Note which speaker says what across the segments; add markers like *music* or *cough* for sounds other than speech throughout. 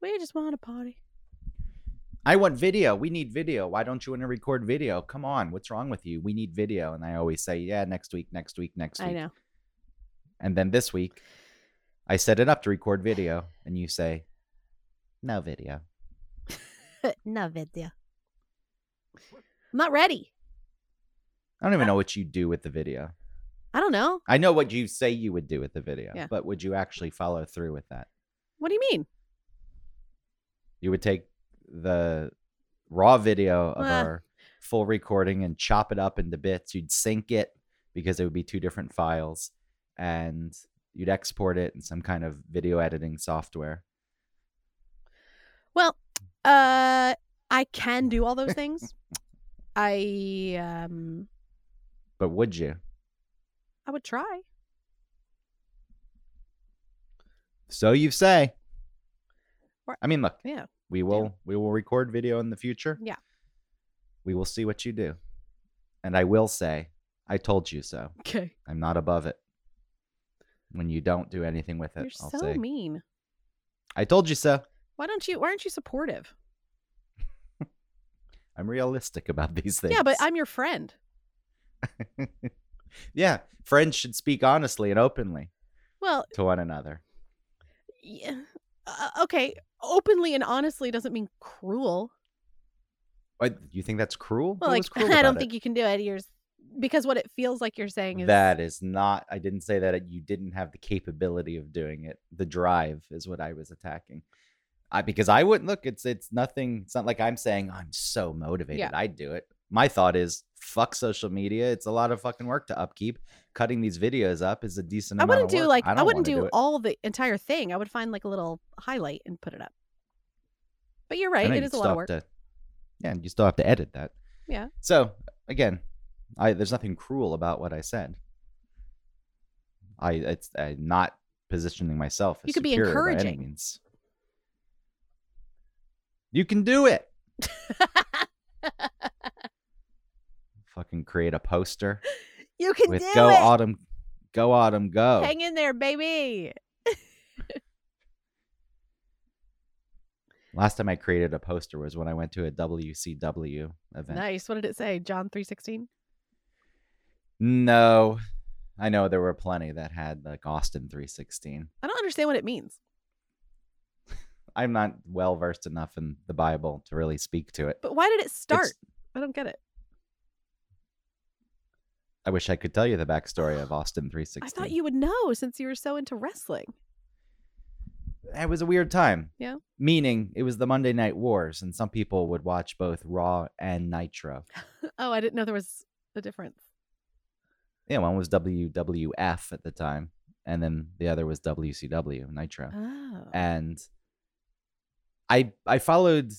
Speaker 1: We just want a party.
Speaker 2: I want video. We need video. Why don't you want to record video? Come on. What's wrong with you? We need video. And I always say, yeah, next week, next week, next week.
Speaker 1: I know.
Speaker 2: And then this week, I set it up to record video. And you say, no video. *laughs*
Speaker 1: no video. I'm not ready.
Speaker 2: I don't even know what you do with the video.
Speaker 1: I don't know.
Speaker 2: I know what you say you would do with the video,
Speaker 1: Yeah.
Speaker 2: but would you actually follow through with that?
Speaker 1: What do you mean?
Speaker 2: You would take the raw video of
Speaker 1: Ah.
Speaker 2: our full recording and chop it up into bits. You'd sync it because it would be two different files, and you'd export it in some kind of video editing software.
Speaker 1: Well, uh, I can do all those things. *laughs* I um,
Speaker 2: But would you?
Speaker 1: I would try.
Speaker 2: So you say. I mean, look,
Speaker 1: Yeah.
Speaker 2: we will we will record video in the future.
Speaker 1: Yeah.
Speaker 2: We will see what you do. And I will say, I told you so.
Speaker 1: Okay.
Speaker 2: I'm not above it. When you don't do anything with it,
Speaker 1: You're
Speaker 2: I'll
Speaker 1: so
Speaker 2: say,
Speaker 1: mean.
Speaker 2: I told you so.
Speaker 1: Why don't you? Why aren't you supportive? *laughs*
Speaker 2: I'm realistic about these things.
Speaker 1: Yeah, but I'm your friend. *laughs*
Speaker 2: yeah, friends should speak honestly and openly
Speaker 1: Well,
Speaker 2: to one another.
Speaker 1: yeah. Uh, okay. Openly and honestly doesn't mean cruel.
Speaker 2: What, you think that's cruel?
Speaker 1: Well,
Speaker 2: What
Speaker 1: like
Speaker 2: cruel *laughs*
Speaker 1: I don't
Speaker 2: about
Speaker 1: think you can do it. You're because what it feels like you're saying is
Speaker 2: That is not. I didn't say that you didn't have the capability of doing it. The drive is what I was attacking. I because I wouldn't look. It's it's nothing. It's not like I'm saying I'm so motivated.
Speaker 1: Yeah.
Speaker 2: I'd do it. My thought is fuck social media. It's a lot of fucking work to upkeep. Cutting these videos up is a decent.
Speaker 1: I wouldn't do like I,
Speaker 2: don't
Speaker 1: wouldn't
Speaker 2: wanna
Speaker 1: do, all the entire thing. I would find like a little highlight and put it up. But you're right. It is a lot of work.
Speaker 2: To, yeah, and you still have to edit that.
Speaker 1: Yeah.
Speaker 2: So again, I there's nothing cruel about what I said. I it's i not positioning myself as
Speaker 1: You could be
Speaker 2: superior by any
Speaker 1: encouraging.
Speaker 2: means. You can do it. *laughs* Fucking create a poster
Speaker 1: you can
Speaker 2: with
Speaker 1: do
Speaker 2: "Go
Speaker 1: it.
Speaker 2: Autumn, Go Autumn, Go."
Speaker 1: Hang in there, baby. *laughs*
Speaker 2: Last time I created a poster was when I went to a WCW event.
Speaker 1: Nice. What did it say? John three sixteen.
Speaker 2: No, I know there were plenty that had like Austin 316.
Speaker 1: I don't understand what it means.
Speaker 2: I'm not well versed enough in the Bible to really speak to it.
Speaker 1: But why did it start?
Speaker 2: It's-
Speaker 1: I don't get it.
Speaker 2: I wish I could tell you the backstory of Austin 316.
Speaker 1: I thought you would know since you were so into wrestling.
Speaker 2: It was a weird time.
Speaker 1: Yeah.
Speaker 2: Meaning it was the Monday Night Wars, and some people would watch both Raw and Nitro. *laughs*
Speaker 1: oh, I didn't know there was a difference.
Speaker 2: Yeah, one was WWF at the time, and then the other was WCW Nitro.
Speaker 1: Oh.
Speaker 2: and I I followed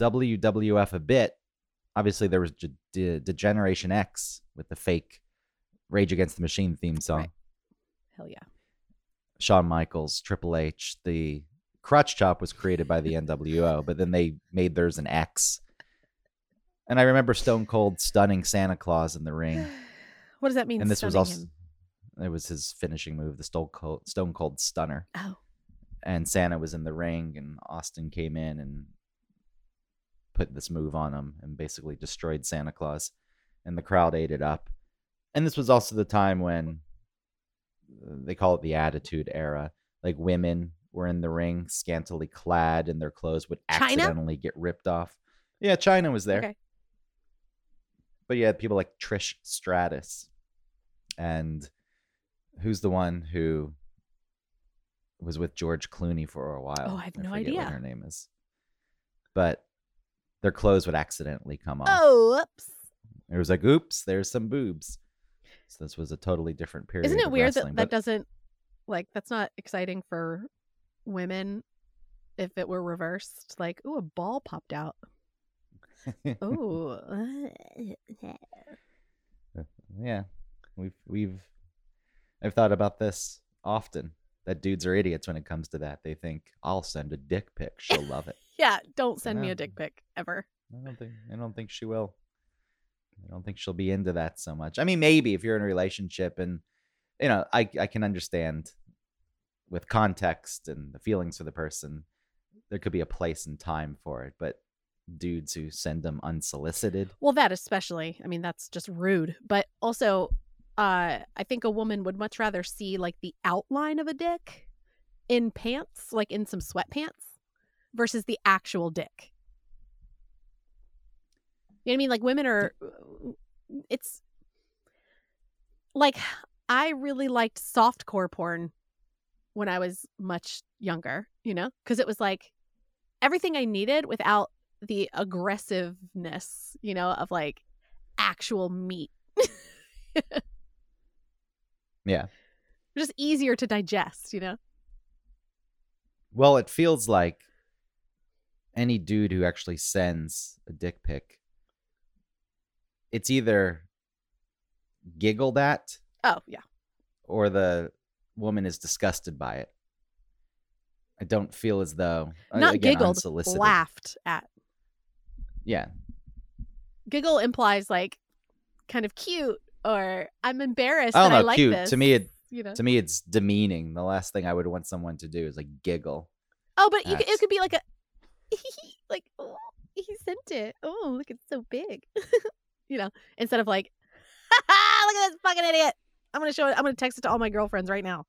Speaker 2: WWF a bit. Obviously, there was G- D- D-Generation X with the fake Rage Against the Machine theme song.
Speaker 1: Right. Hell yeah.
Speaker 2: Shawn Michaels, Triple H. The crotch chop was created by the *laughs* NWO, but then they made theirs an X. And I remember Stone Cold stunning Santa Claus in the ring, *sighs*
Speaker 1: What does that mean?
Speaker 2: and this was also
Speaker 1: him?
Speaker 2: it was his finishing move, the Stone Cold Stone Cold Stunner.
Speaker 1: Oh.
Speaker 2: and Santa was in the ring, and Austin came in and put this move on him and basically destroyed Santa Claus, and the crowd ate it up. And this was also the time when uh, they call it the Attitude Era, like women were in the ring scantily clad, and their clothes would
Speaker 1: Chyna?
Speaker 2: accidentally get ripped off. Yeah, Chyna was there,
Speaker 1: Okay.
Speaker 2: but you had people like Trish Stratus, and who's the one who was with George Clooney for a while.
Speaker 1: Oh, I have no idea.
Speaker 2: what her name is. But their clothes would accidentally come off.
Speaker 1: Oh, whoops.
Speaker 2: It was like, oops, there's some boobs. So this was a totally different period.
Speaker 1: Isn't it weird that
Speaker 2: wrestling,
Speaker 1: that doesn't like that's not exciting for women if it were reversed? Like, ooh, a ball popped out. *laughs* Ooh.
Speaker 2: Uh, yeah, we've we've I've thought about this often. That dudes are idiots when it comes to that. They think I'll send a dick pic, she'll love it.
Speaker 1: Yeah, don't send me a dick pic ever.
Speaker 2: I don't think I don't think she will. I don't think she'll be into that so much. I mean, maybe if you're in a relationship and you know, I I can understand with context and the feelings for the person, there could be a place and time for it, but dudes who send them unsolicited.
Speaker 1: Well, that especially. I mean, that's just rude. But also, uh, I think a woman would much rather see like the outline of a dick in pants, like in some sweatpants, versus the actual dick. You know what I mean? Like women are, it's like I really liked soft core porn when I was much younger, you know, because it was like everything I needed without the aggressiveness, you know, of like actual meat. *laughs*
Speaker 2: Yeah.
Speaker 1: Just easier to digest, you know?
Speaker 2: Well, it feels like any dude who actually sends a dick pic, it's either giggled at
Speaker 1: Oh, yeah.
Speaker 2: or the woman is disgusted by it. I don't feel as though
Speaker 1: Not
Speaker 2: again,
Speaker 1: giggled,
Speaker 2: unsolicited.
Speaker 1: laughed at.
Speaker 2: Yeah,
Speaker 1: Giggle implies like kind of cute or I'm embarrassed
Speaker 2: don't
Speaker 1: that I like
Speaker 2: cute
Speaker 1: this.
Speaker 2: to me. It
Speaker 1: you know.
Speaker 2: to me it's demeaning. The last thing I would want someone to do is like giggle.
Speaker 1: Oh, but you could, it could be like a *laughs* like oh, he sent it. Oh, look, it's so big. *laughs* you know, instead of like, *laughs* look at this fucking idiot. I'm gonna show it. I'm gonna text it to all my girlfriends right now.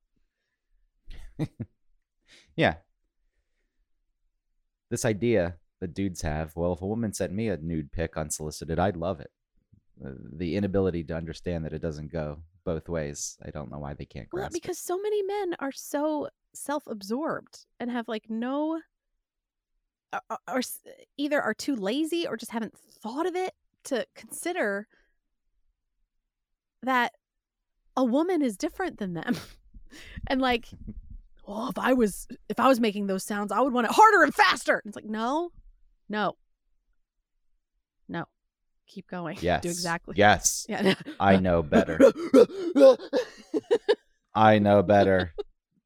Speaker 2: Yeah. This idea that dudes have, well, if a woman sent me a nude pic unsolicited, I'd love it. Uh, The inability to understand that it doesn't go both ways. I don't know why they can't
Speaker 1: Well,
Speaker 2: grasp it.
Speaker 1: because so many men are so self-absorbed and have like no, or, or- or either are too lazy or just haven't thought of it to consider that a woman is different than them, *laughs* and like, well, if I was if I was making those sounds, I would want it harder and faster. It's like no, no, no, keep going. *laughs*
Speaker 2: Yes.
Speaker 1: do exactly.
Speaker 2: Yes.
Speaker 1: Yeah.
Speaker 2: I know better. *laughs* I know better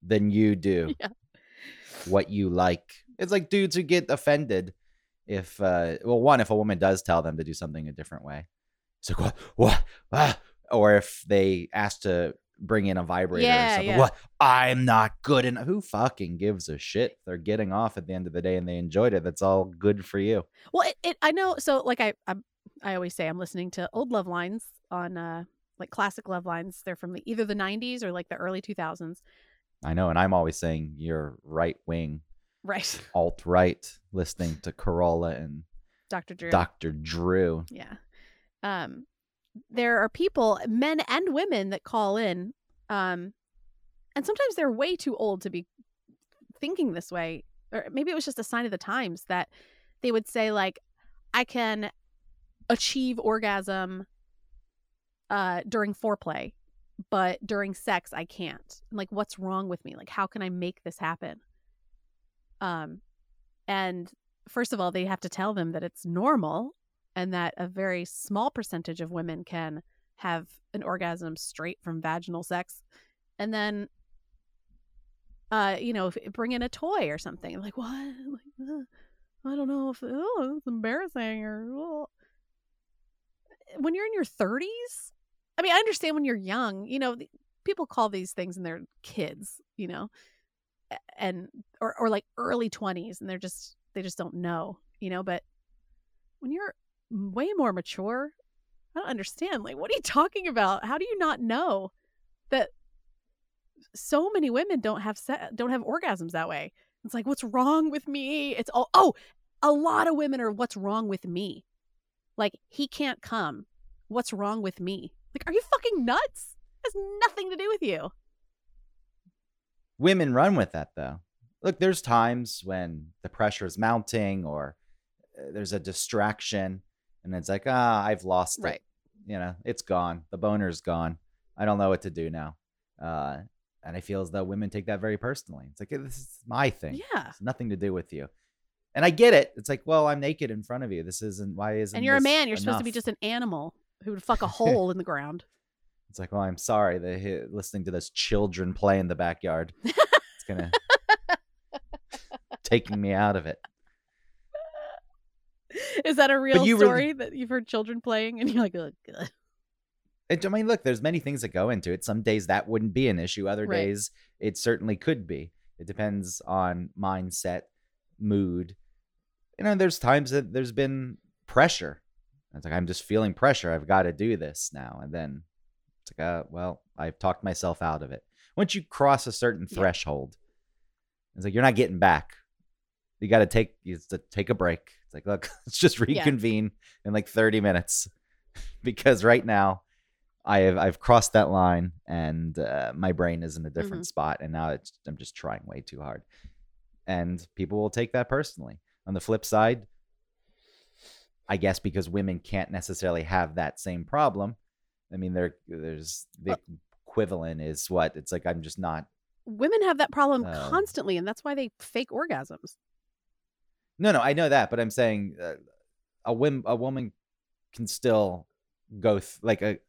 Speaker 2: than you do.
Speaker 1: Yeah.
Speaker 2: What you like. It's like dudes who get offended if uh well one if a woman does tell them to do something a different way. It's like what what ah, or if they ask to bring in a vibrator
Speaker 1: Yeah,
Speaker 2: or something.
Speaker 1: yeah.
Speaker 2: What I'm not good enough. Who fucking gives a shit? They're getting off at the end of the day and they enjoyed it. That's all good for you.
Speaker 1: Well, it, it I know. So like I, I I always say I'm listening to old love lines on uh like classic love lines. They're from the, either the 90s or like the early 2000s.
Speaker 2: I know, and I'm always saying you're right wing,
Speaker 1: Right. *laughs*
Speaker 2: alt right, listening to Carolla and
Speaker 1: Dr. Drew.
Speaker 2: Dr. Drew.
Speaker 1: Yeah. Um there are people, men and women that call in um and sometimes they're way too old to be thinking this way or maybe it was just a sign of the times that they would say like I can achieve orgasm uh during foreplay but during sex I can't. Like what's wrong with me? Like how can I make this happen? Um and first of all they have to tell them that it's normal and that a very small percentage of women can have an orgasm straight from vaginal sex and then uh you know bring in a toy or something like what like, uh, i don't know if oh it's embarrassing or oh. when you're in your 30s i mean i understand when you're young you know people call these things and they're kids you know and or or like early 20s and they're just they just don't know you know but when you're way more mature i don't understand like what are you talking about? How do you not know that so many women don't have se- don't have orgasms that way? It's like what's wrong with me? It's all oh a lot of women are what's wrong with me? Like he can't come. What's wrong with me? Like are you fucking nuts? Has nothing to do with you
Speaker 2: Women run with that though. Look, there's times when the pressure is mounting or uh, there's a distraction and it's like, ah, I've lost
Speaker 1: Right.
Speaker 2: it. You know, it's gone. The boner's gone. I don't know what to do now. Uh, and I feel as though women take that very personally. It's like, this is my thing.
Speaker 1: yeah
Speaker 2: It's nothing to do with you. And I get it. It's like, well, I'm naked in front of you. This isn't why isn't
Speaker 1: and you're a man you're supposed to be just an animal who would fuck a hole in the ground
Speaker 2: It's like, well, I'm sorry that listening to those children play in the backyard. It's gonna *laughs* taking me out of it.
Speaker 1: is that a real
Speaker 2: you really-
Speaker 1: story that you've heard children playing and you're like oh god
Speaker 2: It, I mean, look, there's many things that go into it. Some days that wouldn't be an issue. Other
Speaker 1: Right.
Speaker 2: days it certainly could be. It depends on mindset. mood. You know, there's times that there's been pressure. It's like I'm just feeling pressure. I've got to do this now, and then it's like, uh, well, I've talked myself out of it. Once you cross a certain
Speaker 1: Yeah.
Speaker 2: threshold, it's like you're not getting back. You got to take you to take a break. It's like, look, *laughs* let's just reconvene in like 30 minutes *laughs* because right now I have I've crossed that line and uh, my brain is in a different spot and now it's I'm just trying way too hard. And people will take that personally. On the flip side, I guess because women can't necessarily have that same problem. I mean, there there's the
Speaker 1: Well-
Speaker 2: equivalent is what it's like. I'm just not.
Speaker 1: Women have that problem
Speaker 2: Um,
Speaker 1: constantly, and that's why they fake orgasms.
Speaker 2: No, no, I know that, but I'm saying uh, a woman a woman can still go th- like a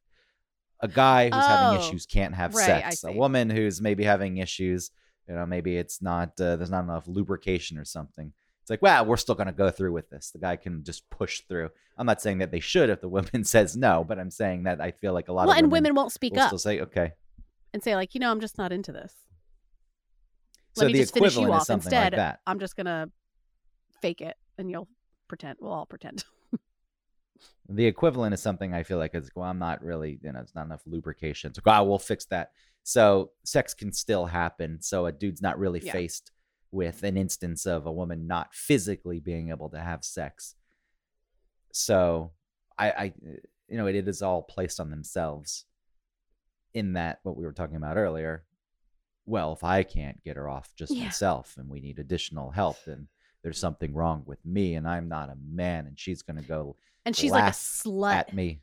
Speaker 2: a guy who's having
Speaker 1: Oh,
Speaker 2: issues can't have
Speaker 1: right,
Speaker 2: sex. A woman who's maybe having issues, you know, maybe it's not uh, there's not enough lubrication or something. It's like, wow, we're still going to go through with this. The guy can just push through. I'm not saying that they should if the *laughs* woman says no, but I'm saying that I feel like a lot
Speaker 1: Well,
Speaker 2: of
Speaker 1: and
Speaker 2: women
Speaker 1: women won't speak up
Speaker 2: still say, okay.
Speaker 1: and say like, you know, I'm just not into this.
Speaker 2: So
Speaker 1: Let me
Speaker 2: the
Speaker 1: just finish you
Speaker 2: equivalent is
Speaker 1: off
Speaker 2: something
Speaker 1: instead.
Speaker 2: like that.
Speaker 1: I'm just gonna fake it, and you'll pretend. We'll all pretend. *laughs*
Speaker 2: The equivalent is something I feel like is well, I'm not really, you know, it's not enough lubrication. So ah, we'll fix that. So sex can still happen. So a dude's not really
Speaker 1: Yeah.
Speaker 2: faced with an instance of a woman not physically being able to have sex. So I, I you know, it, it is all placed on themselves. In that, what we were talking about earlier. Well, if I can't get her off just
Speaker 1: Yeah.
Speaker 2: myself, and we need additional help, then there's something wrong with me, and I'm not a man, and she's gonna go
Speaker 1: And she's like a slut.
Speaker 2: at me.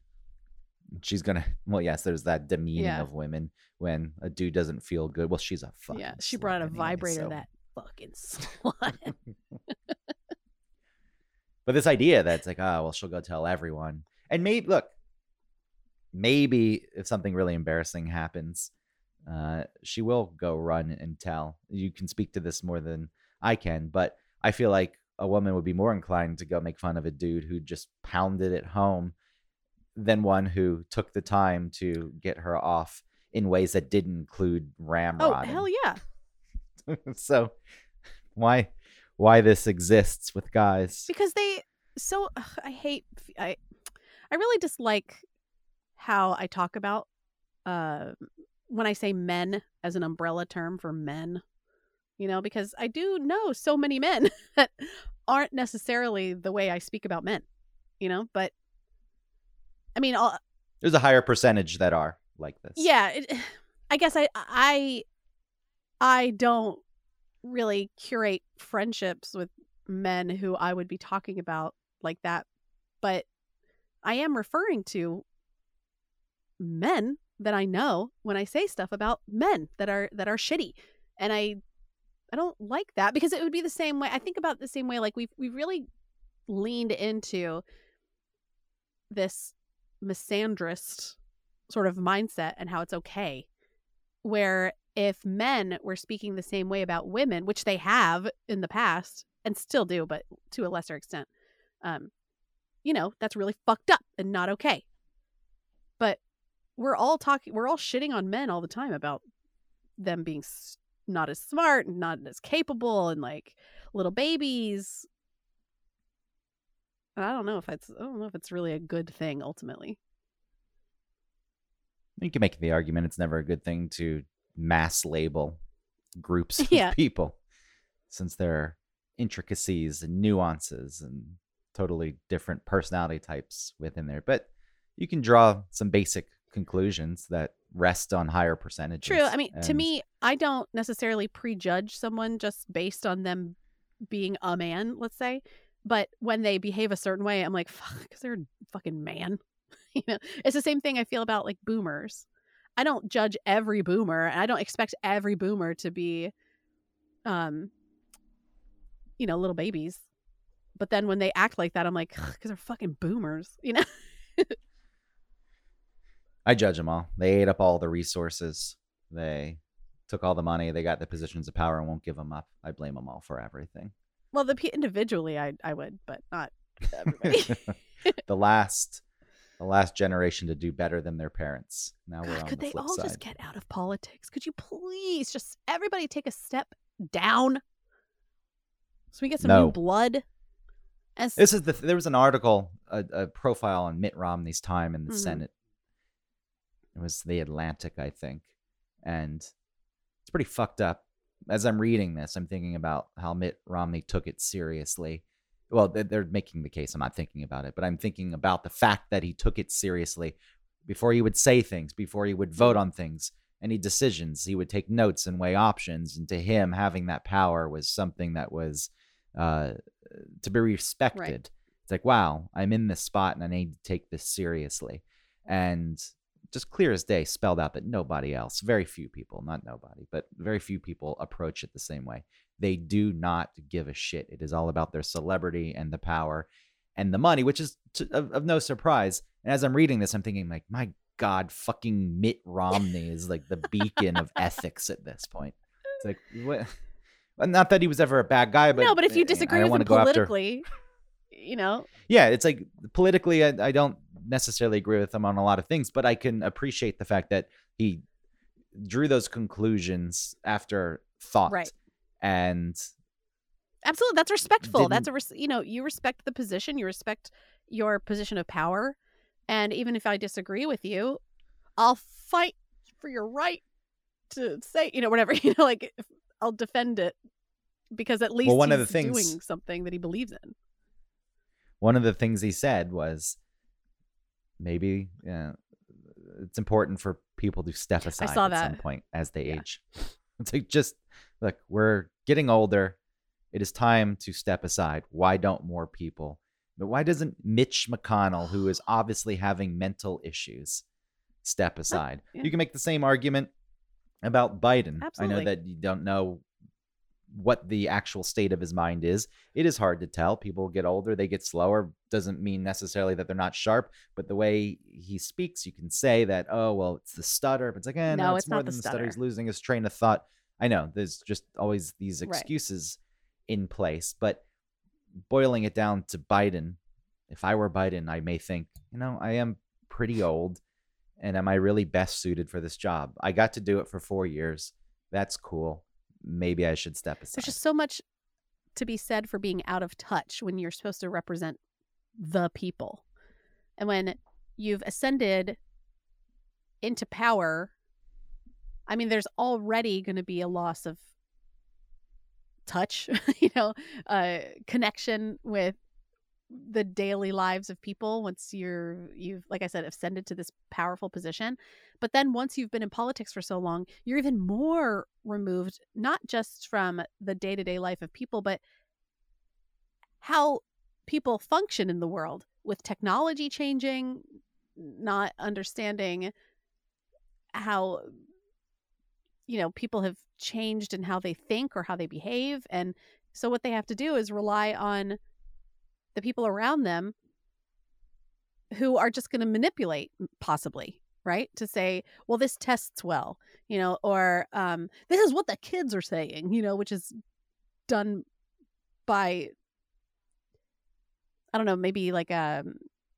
Speaker 2: She's gonna. *laughs* Well, yes, there's that demeaning
Speaker 1: Yeah.
Speaker 2: of women when a dude doesn't feel good. Well, she's a fucking.
Speaker 1: yeah, she brought a
Speaker 2: anyway,
Speaker 1: vibrator.
Speaker 2: so-
Speaker 1: That fucking *laughs* slut. *laughs*
Speaker 2: But this idea that's like, oh, well, she'll go tell everyone, and maybe look, maybe if something really embarrassing happens, uh, she will go run and tell. You can speak to this more than I can, but I feel like a woman would be more inclined to go make fun of a dude who just pounded it home than one who took the time to get her off in ways that didn't include
Speaker 1: ramrod.
Speaker 2: oh
Speaker 1: hell yeah! *laughs*
Speaker 2: so why why this exists with guys?
Speaker 1: Because they so ugh, I hate I I really dislike how I talk about uh when I say men as an umbrella term for men. You know, because I do know so many men *laughs* that aren't necessarily the way I speak about men. You know, but I mean, all,
Speaker 2: There's a higher percentage that are like this.
Speaker 1: yeah it, *sighs* i guess i i i don't really curate friendships with men who i would be talking about like that but i am referring to men that i know when i say stuff about men that are that are shitty and i i don't like that because it would be the same way i think about the same way like we've we've really leaned into this misandrist sort of mindset and how it's okay. Where if men were speaking the same way about women, which they have in the past and still do, but to a lesser extent, um, you know, that's really fucked up and not okay. But we're all talking, we're all shitting on men all the time about them being not as smart and not as capable and like little babies. I don't know if it's I don't know if it's really a good thing ultimately.
Speaker 2: You can make the argument it's never a good thing to mass label groups *laughs* of
Speaker 1: Yeah.
Speaker 2: people since there are intricacies and nuances and totally different personality types within there. But you can draw some basic conclusions that rest on higher percentages.
Speaker 1: True. I mean, to me, I don't necessarily prejudge someone just based on them being a man, let's say. But when they behave a certain way, I'm like, fuck, because they're a fucking man. *laughs* you know, it's the same thing I feel about like boomers. I don't judge every boomer, and I don't expect every boomer to be, um, you know, little babies. But then when they act like that, I'm like, because they're fucking boomers, you know. *laughs*
Speaker 2: I judge them all. They ate up all the resources. They took all the money. They got the positions of power and won't give them up. I blame them all for everything.
Speaker 1: Well, the individually, I I would, but not everybody. *laughs*
Speaker 2: the last the last generation to do better than their parents. Now we're
Speaker 1: God, could
Speaker 2: the
Speaker 1: they all
Speaker 2: side.
Speaker 1: just get out of politics? Could you please just everybody take a step down? So we get some
Speaker 2: No.
Speaker 1: new blood. As
Speaker 2: This is the there was an article, a, a profile on Mitt Romney's time in the
Speaker 1: Mhm.
Speaker 2: Senate. It was the Atlantic, I think, and it's pretty fucked up. As I'm reading this, I'm thinking about how Mitt Romney took it seriously. Well, they- they're making the case. I'm not thinking about it, but I'm thinking about the fact that he took it seriously before he would say things, before he would vote on things, any decisions. He would take notes and weigh options. And to him, having that power was something that was uh, to be respected. It's like, wow, I'm in this spot and I need to take this seriously. And just clear as day spelled out that nobody else, very few people, not nobody, but very few people approach it the same way. They do not give a shit. It is all about their celebrity and the power and the money, which is to, of, of no surprise. And as I'm reading this, I'm thinking, like, my God, fucking Mitt Romney is like the beacon of ethics at this point. It's like, what? *laughs* Not that he was ever a bad guy, but
Speaker 1: no, but if you disagree with him politically, you know,
Speaker 2: yeah, it's like politically, I, I don't necessarily agree with him on a lot of things, but I can appreciate the fact that he drew those conclusions after thought.
Speaker 1: Right.
Speaker 2: And
Speaker 1: absolutely, that's respectful. That's a res- you know, you respect the position, you respect your position of power, and even if I disagree with you, I'll fight for your right to say, you know, whatever, *laughs* you know, like I'll defend it because at least well,
Speaker 2: one of the things-
Speaker 1: doing something that he believes in.
Speaker 2: one of the things he said was maybe yeah, it's important for people to step aside
Speaker 1: saw
Speaker 2: at some point as they
Speaker 1: Yeah.
Speaker 2: age. *laughs* It's like just look, we're getting older. It is time to step aside. Why don't more people? But why doesn't Mitch McConnell, who is obviously having mental issues, step aside?
Speaker 1: yeah.
Speaker 2: You can make the same argument about Biden. I know that you don't know what the actual state of his mind is. It is hard to tell. People get older, they get slower. Doesn't mean necessarily that they're not sharp, but the way he speaks, you can say that, oh, well, it's the stutter. But it's like, eh, no,
Speaker 1: No,
Speaker 2: it's,
Speaker 1: it's
Speaker 2: more than the stutter. He's losing his train of thought. I know there's just always these
Speaker 1: Right.
Speaker 2: excuses in place, but boiling it down to Biden, if I were Biden, I may think, you know, I am pretty old and am I really best suited for this job? I got to do it for four years. That's cool. Maybe I should step aside.
Speaker 1: There's just so much to be said for being out of touch when you're supposed to represent the people. And when you've ascended into power, I mean, there's already going to be a loss of touch, *laughs* you know, uh, connection with the daily lives of people once you're you've like i said ascended to this powerful position. But then once you've been in politics for so long you're even more removed not just from the day-to-day life of people but how people function in the world with technology changing not understanding how you know people have changed in how they think or how they behave and so what they have to do is rely on the people around them who are just going to manipulate possibly right? To say well this tests well you know or um this is what the kids are saying you know which is done by i don't know maybe like a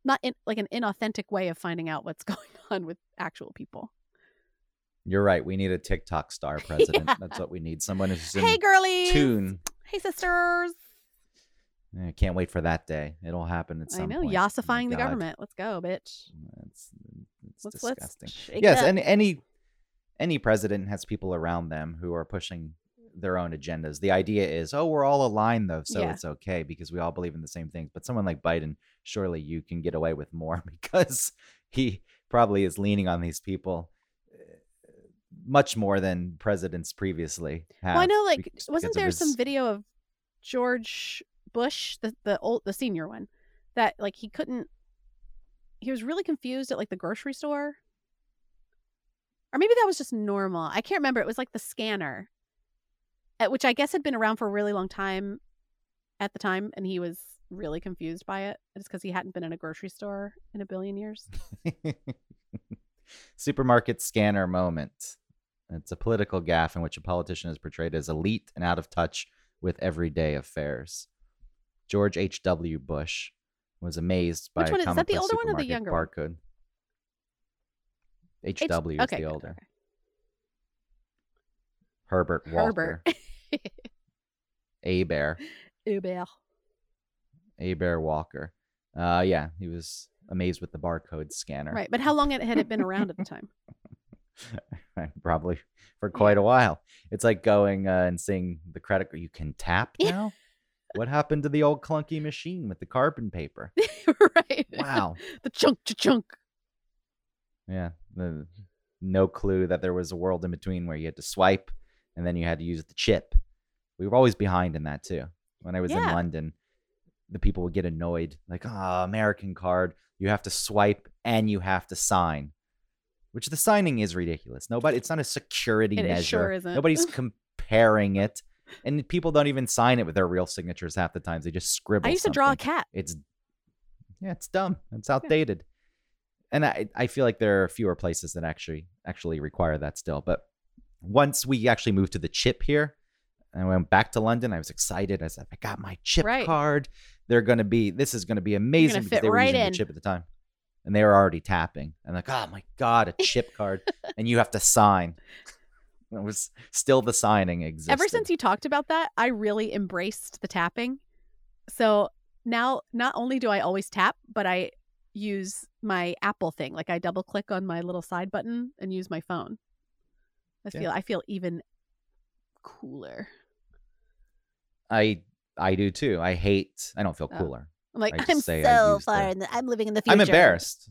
Speaker 1: not in, like an inauthentic way of finding out what's *laughs* going on with actual people
Speaker 2: You're right. We need a TikTok star *laughs* president.
Speaker 1: Yeah.
Speaker 2: That's what we need. Someone who's in
Speaker 1: hey girlies
Speaker 2: tune.
Speaker 1: hey sisters
Speaker 2: I can't wait for that day. It'll happen at
Speaker 1: i know
Speaker 2: point. Oh
Speaker 1: yassifying the government let's go bitch let's
Speaker 2: disgusting.
Speaker 1: let's
Speaker 2: yes, and any any president has people around them who are pushing their own agendas. The idea is, oh, we're all aligned though, so
Speaker 1: Yeah.
Speaker 2: it's okay because we all believe in the same things. But someone like Biden, surely you can get away with more *laughs* because he probably is leaning on these people much more than presidents previously have.
Speaker 1: Well, I know, like, wasn't there some video of George Bush, the the old, the senior one, that like he couldn't, he was really confused at like the grocery store, or maybe that was just normal. I can't remember. It was like the scanner, at which I guess had been around for a really long time, at the time, and he was really confused by it. It's because he hadn't been in a grocery store in a billion years. *laughs*
Speaker 2: supermarket scanner moment. It's a political gaffe in which a politician is portrayed as elite and out of touch with everyday affairs. George H.W. Bush was amazed by
Speaker 1: Which one is- is that the older one or the younger one?
Speaker 2: barcode.
Speaker 1: H-
Speaker 2: H.W. is
Speaker 1: okay,
Speaker 2: the
Speaker 1: good,
Speaker 2: older.
Speaker 1: okay.
Speaker 2: Herbert Walker.
Speaker 1: Herbert.
Speaker 2: A Bear. *laughs*
Speaker 1: Uber.
Speaker 2: A Bear Walker. Uh, yeah, he was amazed with the barcode scanner.
Speaker 1: Right. But how long had it been around at the time? *laughs* *laughs*
Speaker 2: Probably for quite a while. It's like going uh, and seeing the credit card. You can tap now. what happened to the old clunky machine with the carbon paper? *laughs*
Speaker 1: right.
Speaker 2: Wow. *laughs*
Speaker 1: The chunk to chunk.
Speaker 2: Yeah. The, no clue that there was a world in between where you had to swipe and then you had to use the chip. We were always behind in that too. When I was in London, the people would get annoyed, like, "Ah, American card, you have to swipe and you have to sign." Which the signing is ridiculous. Nobody it's not a security
Speaker 1: It
Speaker 2: measure.
Speaker 1: sure isn't.
Speaker 2: Nobody's *laughs* comparing it. And people don't even sign it with their real signatures half the times. They just scribble.
Speaker 1: I used to draw a cat.
Speaker 2: it's yeah it's dumb it's outdated and I, I feel like there are fewer places that actually actually require that still but once we actually moved to the chip here and I went back to london i was excited i said i got my chip
Speaker 1: Right.
Speaker 2: card they're going to be this is going to be amazing because they were
Speaker 1: right
Speaker 2: using
Speaker 1: in.
Speaker 2: the chip at the time and they were already tapping and like oh my god a *laughs* chip card and you have to sign it was still the signing existed
Speaker 1: Ever since you talked about that, I really embraced the tapping. So now not only do I always tap, but I use my Apple thing. Like I double click on my little side button and use my phone. I
Speaker 2: Yeah.
Speaker 1: feel I feel even cooler.
Speaker 2: i i do too i hate i don't feel
Speaker 1: Oh.
Speaker 2: cooler
Speaker 1: I'm like I'm so far in the I'm living in the future.
Speaker 2: I'm embarrassed.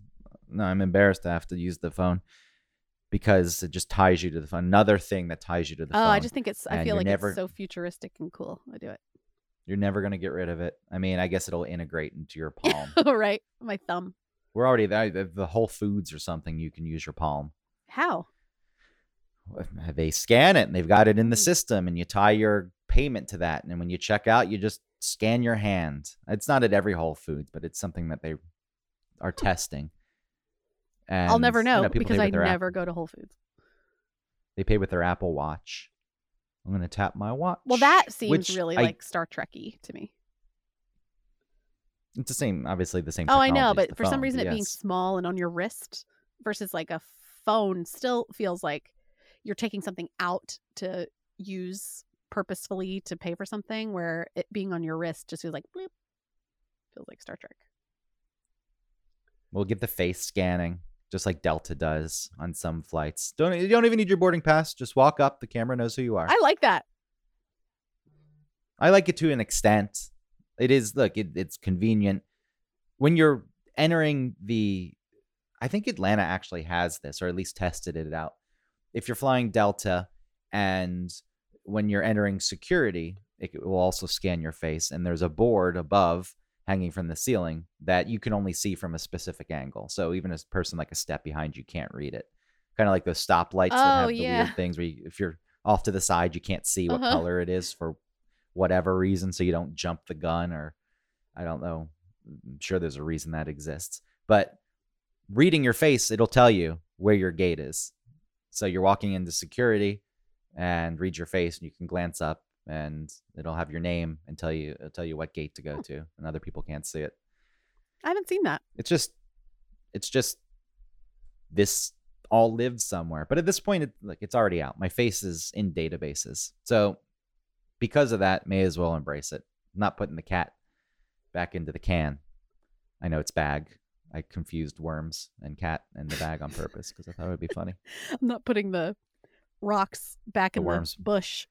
Speaker 2: No, I'm embarrassed to have to use the phone because it just ties you to the phone. Another thing that ties you to the phone.
Speaker 1: Oh,
Speaker 2: phone.
Speaker 1: I just think it's I feel like
Speaker 2: never-
Speaker 1: it's so futuristic and cool. I do it.
Speaker 2: You're never gonna get rid of it. I mean, I guess it'll integrate into your palm. *laughs*
Speaker 1: right. My thumb.
Speaker 2: We're already there. The, Whole Foods or something. You can use your palm.
Speaker 1: How?
Speaker 2: They scan it and they've got it in the
Speaker 1: Mm.
Speaker 2: system, and you tie your payment to that. And when you check out, you just scan your hand. It's not at every Whole Foods, but it's something that they are hmm. testing. And
Speaker 1: I'll never
Speaker 2: you
Speaker 1: know, because I
Speaker 2: with their app-
Speaker 1: never go to Whole Foods.
Speaker 2: They pay with their Apple Watch. I'm gonna tap my watch.
Speaker 1: Well, that seems really
Speaker 2: I-
Speaker 1: like Star Trekky to me.
Speaker 2: It's the same, obviously the same.
Speaker 1: Oh, I know, but for some
Speaker 2: phone,
Speaker 1: reason, it being small and on your wrist versus like a phone still feels like you're taking something out to use purposefully to pay for something. Where it being on your wrist just feels like bleep, feels like Star Trek.
Speaker 2: We'll get the face scanning, just like Delta does on some flights. Don't you don't even need your boarding pass. Just walk up. The camera knows who you are.
Speaker 1: I like that.
Speaker 2: I like it to an extent. It is look, it, it's convenient when you're entering the. I think Atlanta actually has this, or at least tested it out. If you're flying Delta, and when you're entering security, it will also scan your face, and there's a board above hanging from the ceiling that you can only see from a specific angle. So even a person like a step behind you can't read it. Kind of like those stoplights that
Speaker 1: Oh,
Speaker 2: have the
Speaker 1: yeah.
Speaker 2: weird things where you, if you're off to the side, you can't see what
Speaker 1: Uh-huh.
Speaker 2: color it is for whatever reason, so you don't jump the gun or I don't know. I'm sure there's a reason that exists. But reading your face, it'll tell you where your gate is. So you're walking into security and read your face and you can glance up and it'll have your name and tell you it'll tell you what gate to go
Speaker 1: Hmm.
Speaker 2: to and other people can't see it.
Speaker 1: I haven't seen that.
Speaker 2: It's just it's just this all lives somewhere. But at this point it like it's already out. My face is in databases. So because of that, may as well embrace it. I'm not putting the cat back into the can. I know it's bag. I confused worms and cat and the bag on purpose because I thought it would be funny. *laughs*
Speaker 1: I'm not putting the rocks back
Speaker 2: The
Speaker 1: in
Speaker 2: worms.
Speaker 1: the bush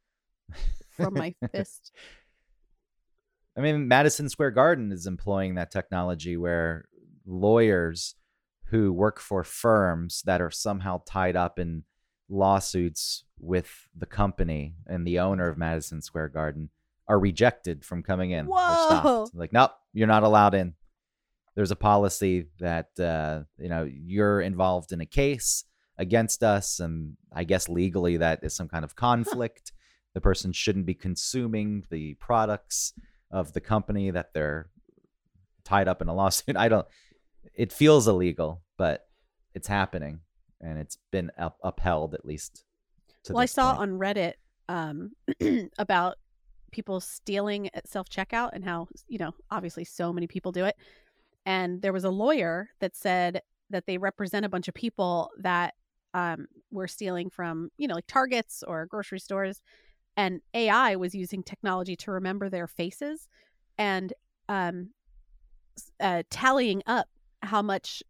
Speaker 1: from my *laughs* fist.
Speaker 2: I mean, Madison Square Garden is employing that technology where lawyers who work for firms that are somehow tied up in lawsuits with the company and the owner of Madison Square Garden are rejected from coming in.
Speaker 1: Whoa.
Speaker 2: Like, nope, you're not allowed in. There's a policy that uh, you know you're involved in a case against us, and I guess legally that is some kind of conflict. The person shouldn't be consuming the products of the company that they're tied up in a lawsuit. *laughs* I don't. It feels illegal, but it's happening, and it's been up, upheld at least. To
Speaker 1: well, I saw
Speaker 2: point.
Speaker 1: on Reddit um, *clears throat* about people stealing at self checkout and how you know obviously so many people do it. And there was a lawyer that said that they represent a bunch of people that um, were stealing from you know like Targets or grocery stores, and AI was using technology to remember their faces and um, uh, tallying up how much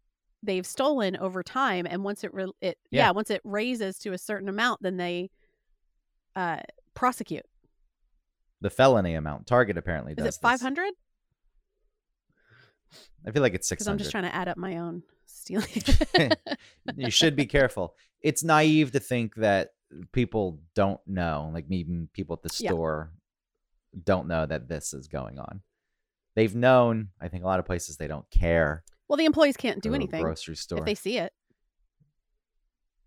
Speaker 1: they've stolen over time. And once it, re- it yeah.
Speaker 2: Yeah.
Speaker 1: once it raises to a certain amount, then they uh, prosecute.
Speaker 2: The felony amount. Target apparently
Speaker 1: Is
Speaker 2: does.
Speaker 1: it five hundred?
Speaker 2: I feel like it's
Speaker 1: Because
Speaker 2: 600.
Speaker 1: I'm just trying to add up my own stealing. *laughs*
Speaker 2: you should be careful. It's naive to think that people don't know, like even people at the
Speaker 1: Yeah.
Speaker 2: store don't know that this is going on. They've known, I think a lot of places they don't care.
Speaker 1: well, the employees can't do
Speaker 2: Go to a
Speaker 1: anything
Speaker 2: Grocery store.
Speaker 1: if they see it.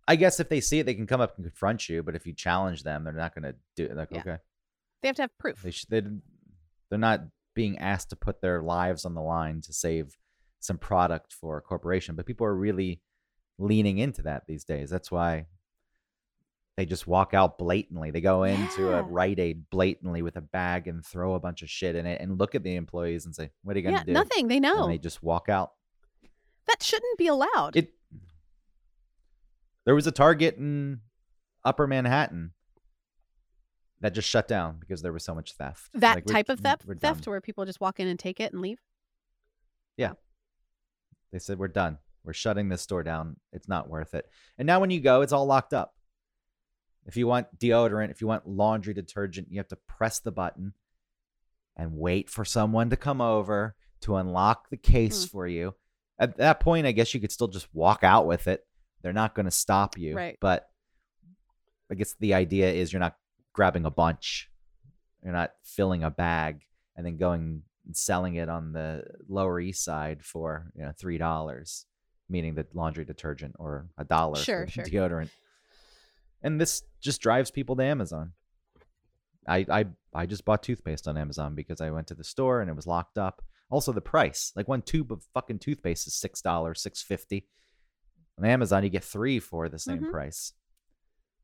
Speaker 2: I guess if they see it, they can come up and confront you. But if you challenge them, they're not going to do it. Like,
Speaker 1: Yeah.
Speaker 2: okay,
Speaker 1: They have to have proof.
Speaker 2: they should. They, they're not being asked to put their lives on the line to save some product for a corporation. But people are really leaning into that these days. That's why they just walk out blatantly. They go into a
Speaker 1: Yeah.
Speaker 2: Rite Aid blatantly with a bag and throw a bunch of shit in it and look at the employees and say, "What are you going to
Speaker 1: Yeah,
Speaker 2: do?"
Speaker 1: nothing. They know
Speaker 2: And they just walk out.
Speaker 1: that shouldn't be allowed.
Speaker 2: It. There was a Target in Upper Manhattan that just shut down because there was so much theft.
Speaker 1: that
Speaker 2: Like,
Speaker 1: type of theft, theft where people just walk in and take it and leave.
Speaker 2: Yeah, they said we're done. We're shutting this store down. It's not worth it. And now when you go, it's all locked up. If you want deodorant, if you want laundry detergent, you have to press the button and wait for someone to come over to unlock the case
Speaker 1: Hmm.
Speaker 2: for you. At that point, I guess you could still just walk out with it. They're not going to stop you.
Speaker 1: Right.
Speaker 2: But I guess the idea is you're not grabbing a bunch. You're not filling a bag and then going and selling it on the Lower East Side for, you know, three dollars, meaning the laundry detergent or a dollar
Speaker 1: Sure,
Speaker 2: for *laughs*
Speaker 1: sure.
Speaker 2: deodorant. And this just drives people to Amazon. I, I I just bought toothpaste on Amazon because I went to the store and it was locked up. Also the price. Like one tube of fucking toothpaste is six dollars, six fifty. On Amazon you get three for the same
Speaker 1: Mhm.
Speaker 2: price.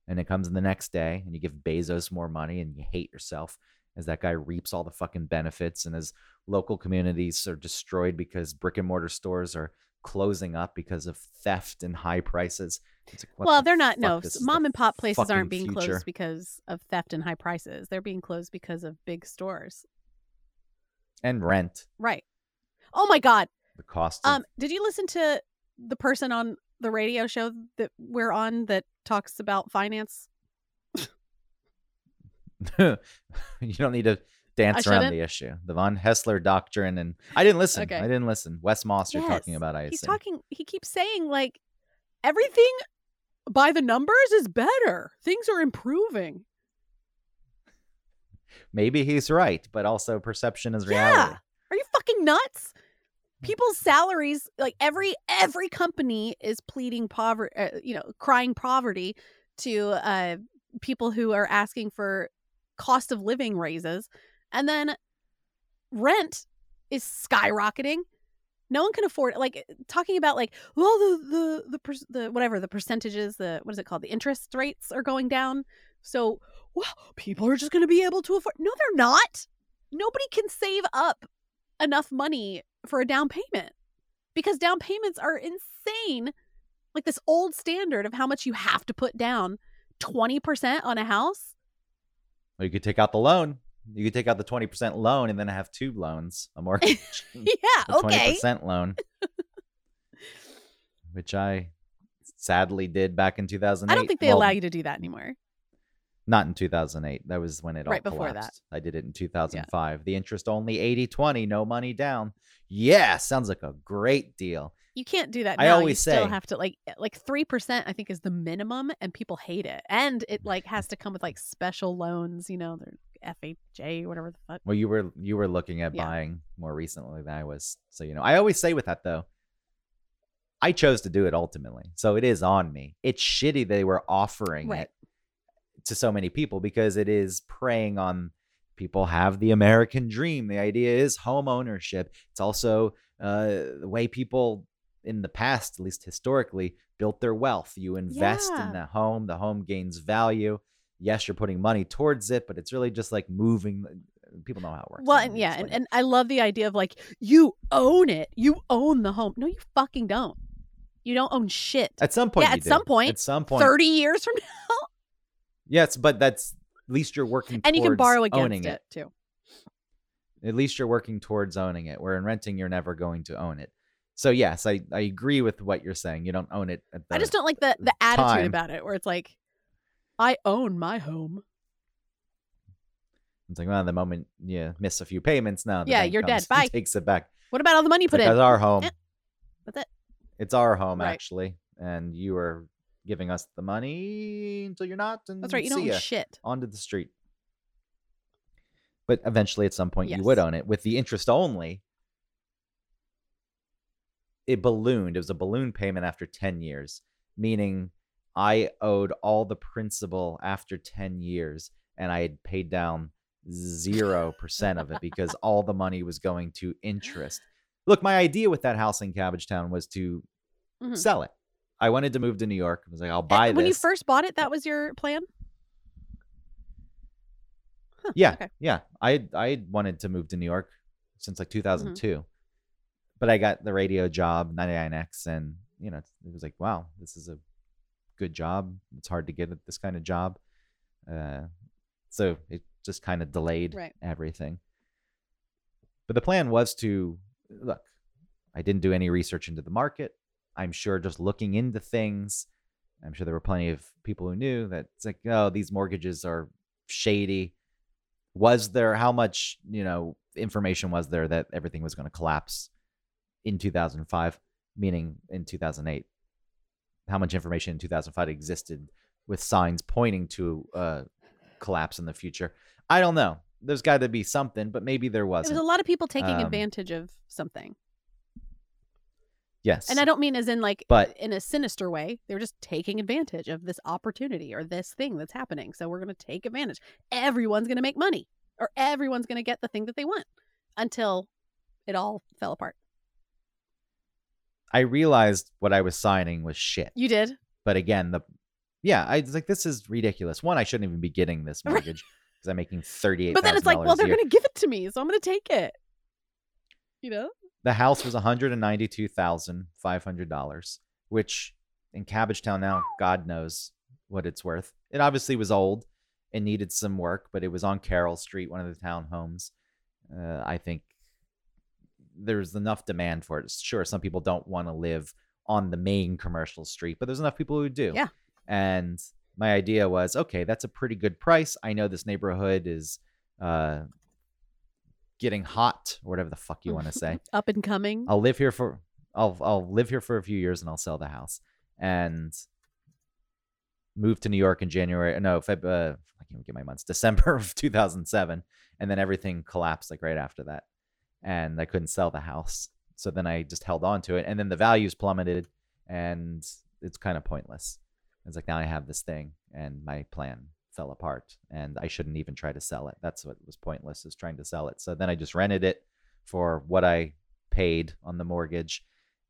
Speaker 2: And it comes in the next day and you give Bezos more money and you hate yourself as that guy reaps all the fucking benefits and as local communities are destroyed because brick and mortar stores are closing up because of theft and high prices. Like,
Speaker 1: well,
Speaker 2: the
Speaker 1: they're not. No,
Speaker 2: This
Speaker 1: s-
Speaker 2: is the
Speaker 1: mom and pop places aren't being
Speaker 2: future.
Speaker 1: closed because of theft and high prices. They're being closed because of big stores.
Speaker 2: and rent,
Speaker 1: Right. Oh my God.
Speaker 2: the cost. Of,
Speaker 1: Um, did you listen to the person on the radio show that we're on that talks about finance? *laughs*
Speaker 2: you don't need to dance
Speaker 1: I
Speaker 2: around
Speaker 1: shouldn't?
Speaker 2: the issue. The von Hessler doctrine, and I didn't listen.
Speaker 1: Okay.
Speaker 2: I didn't listen. Wes Moss, you're talking about. I
Speaker 1: He's talking. He keeps saying like everything by the numbers is better. Things are improving.
Speaker 2: Maybe he's right, but also perception is reality.
Speaker 1: Yeah. Are you fucking nuts? People's salaries, like every every company is pleading poverty, uh, you know, crying poverty to uh people who are asking for cost of living raises, and then rent is skyrocketing. No one can afford it like talking about like well the the the the whatever the percentages the what is it called? The interest rates are going down. So well people are just going to be able to afford no they're not. Nobody can save up enough money for a down payment because down payments are insane. Like this old standard of how much you have to put down 20% on a house?
Speaker 2: Or you could take out the loan. You could take out the twenty percent loan and then have two loans, a *laughs* mortgage,
Speaker 1: yeah *laughs*
Speaker 2: a
Speaker 1: okay.
Speaker 2: percent loan, *laughs* which I sadly did back in two thousand eight.
Speaker 1: i don't think they allow you to do that anymore
Speaker 2: Not in 2008. That was when it all
Speaker 1: Right before that.
Speaker 2: I did it in 2005. The interest only 80 20, no money down. Yeah, sounds like a great deal.
Speaker 1: You can't do that.
Speaker 2: I always
Speaker 1: you still
Speaker 2: say-
Speaker 1: have to like like three percent. I think is the minimum, and people hate it. And it *laughs* like has to come with like special loans. You know, they're FHA, whatever the fuck.
Speaker 2: Well, you were you were looking at
Speaker 1: Yeah.
Speaker 2: buying more recently than I was. So, you know, I always say with that though, I chose to do it ultimately. So it is on me. It's shitty they were offering
Speaker 1: Right.
Speaker 2: it to so many people because it is preying on people have the American dream. The idea is home ownership. It's also uh, the way people in the past, at least historically, built their wealth. You invest
Speaker 1: Yeah.
Speaker 2: in the home, the home gains value. Yes, you're putting money towards it, but it's really just like moving. People know how it works.
Speaker 1: Well, and yeah, and, and I love the idea of like you own it. You own the home. No, you fucking don't. You don't own shit.
Speaker 2: at some point,
Speaker 1: yeah, at
Speaker 2: do.
Speaker 1: some point,
Speaker 2: at some point,
Speaker 1: Thirty years from *laughs* now.
Speaker 2: Yes, but that's at least you're working
Speaker 1: and you can borrow against it too.
Speaker 2: At least you're working towards owning it. Where in renting, you're never going to own it. So yes, I, I agree with what you're saying. You don't own it
Speaker 1: I just don't like the the attitude about it, where it's like, I own my home.
Speaker 2: It's like, well, the moment you miss a few payments, now
Speaker 1: Yeah, you're dead. *laughs* Bye.
Speaker 2: Takes it back.
Speaker 1: What about all the money you
Speaker 2: It's
Speaker 1: put
Speaker 2: like,
Speaker 1: in?
Speaker 2: That's our home.
Speaker 1: Eh, That's it.
Speaker 2: It's our home
Speaker 1: Right.
Speaker 2: actually, and you are giving us the money until you're not. And
Speaker 1: That's right. You don't
Speaker 2: ya.
Speaker 1: shit.
Speaker 2: onto the street. But eventually, at some point, you would own it with the interest only. It ballooned. It was a balloon payment after 10 years, meaning I owed all the principal after 10 years and I had paid down 0% of it because *laughs* all the money was going to interest. Look, my idea with that house in Cabbage Town was to
Speaker 1: Mhm.
Speaker 2: sell it. I wanted to move to New York. I was like, I'll
Speaker 1: And
Speaker 2: buy
Speaker 1: when you
Speaker 2: this.
Speaker 1: first bought it, that was your plan. Huh,
Speaker 2: Yeah,
Speaker 1: okay.
Speaker 2: yeah. I I wanted to move to New York since
Speaker 1: Mm-hmm.
Speaker 2: like 2002, but I got the radio job 99X, and you know it was like, wow, this is a good job. It's hard to get this kind of job, uh, so it just kind of delayed
Speaker 1: Right.
Speaker 2: everything. But the plan was to look. I didn't do any research into the market. I'm sure just looking into things. I'm sure there were plenty of people who knew that it's like, oh, these mortgages are shady. Was there how much you know information was there that everything was going to collapse in 2005 meaning in 2008 how much information in 2005 existed with signs pointing to uh collapse in the future? I don't know. There's got to be something but maybe there wasn't
Speaker 1: a lot of people taking
Speaker 2: Um,
Speaker 1: advantage of something,
Speaker 2: yes
Speaker 1: and I don't mean as in like
Speaker 2: But-
Speaker 1: in a sinister way. They're just taking advantage of this opportunity or this thing that's happening. So we're going to take advantage. Everyone's going to make money, or everyone's going to get the thing that they want until it all fell apart.
Speaker 2: i realized what i was signing was shit
Speaker 1: You did.
Speaker 2: but again the yeah i was like this is ridiculous one i shouldn't even be getting this *laughs* mortgage because i'm making 38
Speaker 1: But then it's like, well, they're going to give it to me, so I'm going to take it. You know?
Speaker 2: The house was one hundred and ninety-two thousand five hundred dollars, which in Cabbage Town now, God knows what it's worth. It obviously was old and needed some work, but it was on Carroll Street, one of the townhomes. Uh, I think there's enough demand for it. Sure, some people don't want to live on the main commercial street, but there's enough people who do.
Speaker 1: Yeah.
Speaker 2: And my idea was, okay, that's a pretty good price. I know this neighborhood is uh, getting hot, or whatever the fuck you want to say. *laughs*
Speaker 1: Up and coming.
Speaker 2: I'll live here for I'll I'll live here for a few years and I'll sell the house and move to New York in January. No, Feb. Uh, I can't get my months. *laughs* December of 2007, and then everything collapsed like right after that, and I couldn't sell the house. So then I just held on to it, and then the values plummeted, and it's kind of pointless. It's like now I have this thing, and my plan fell apart, and I shouldn't even try to sell it. That's what was pointless is trying to sell it. So then I just rented it for what I paid on the mortgage.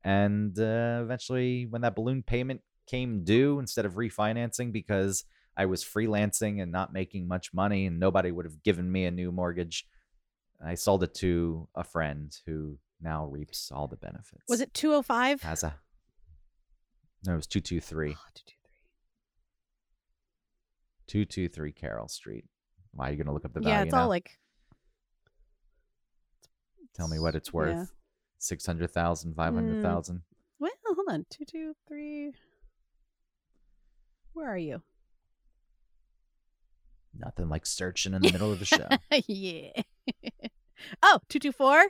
Speaker 2: And uh, eventually, when that balloon payment came due, instead of refinancing because I was freelancing and not making much money and nobody would have given me a new mortgage, I sold it to a friend who now reaps all the benefits.
Speaker 1: Was it 205?
Speaker 2: Has a. No, it was 223.
Speaker 1: Oh, 223.
Speaker 2: 223 Carroll Street. Why are you going to look up the value
Speaker 1: Yeah, it's
Speaker 2: now?
Speaker 1: all like
Speaker 2: Tell me what it's
Speaker 1: yeah.
Speaker 2: worth. Mm. 600,000, 500,000.
Speaker 1: Well, hold on. Two, two, three. Where are you?
Speaker 2: Nothing like searching in the middle of the show. *laughs*
Speaker 1: yeah. *laughs* oh, 224?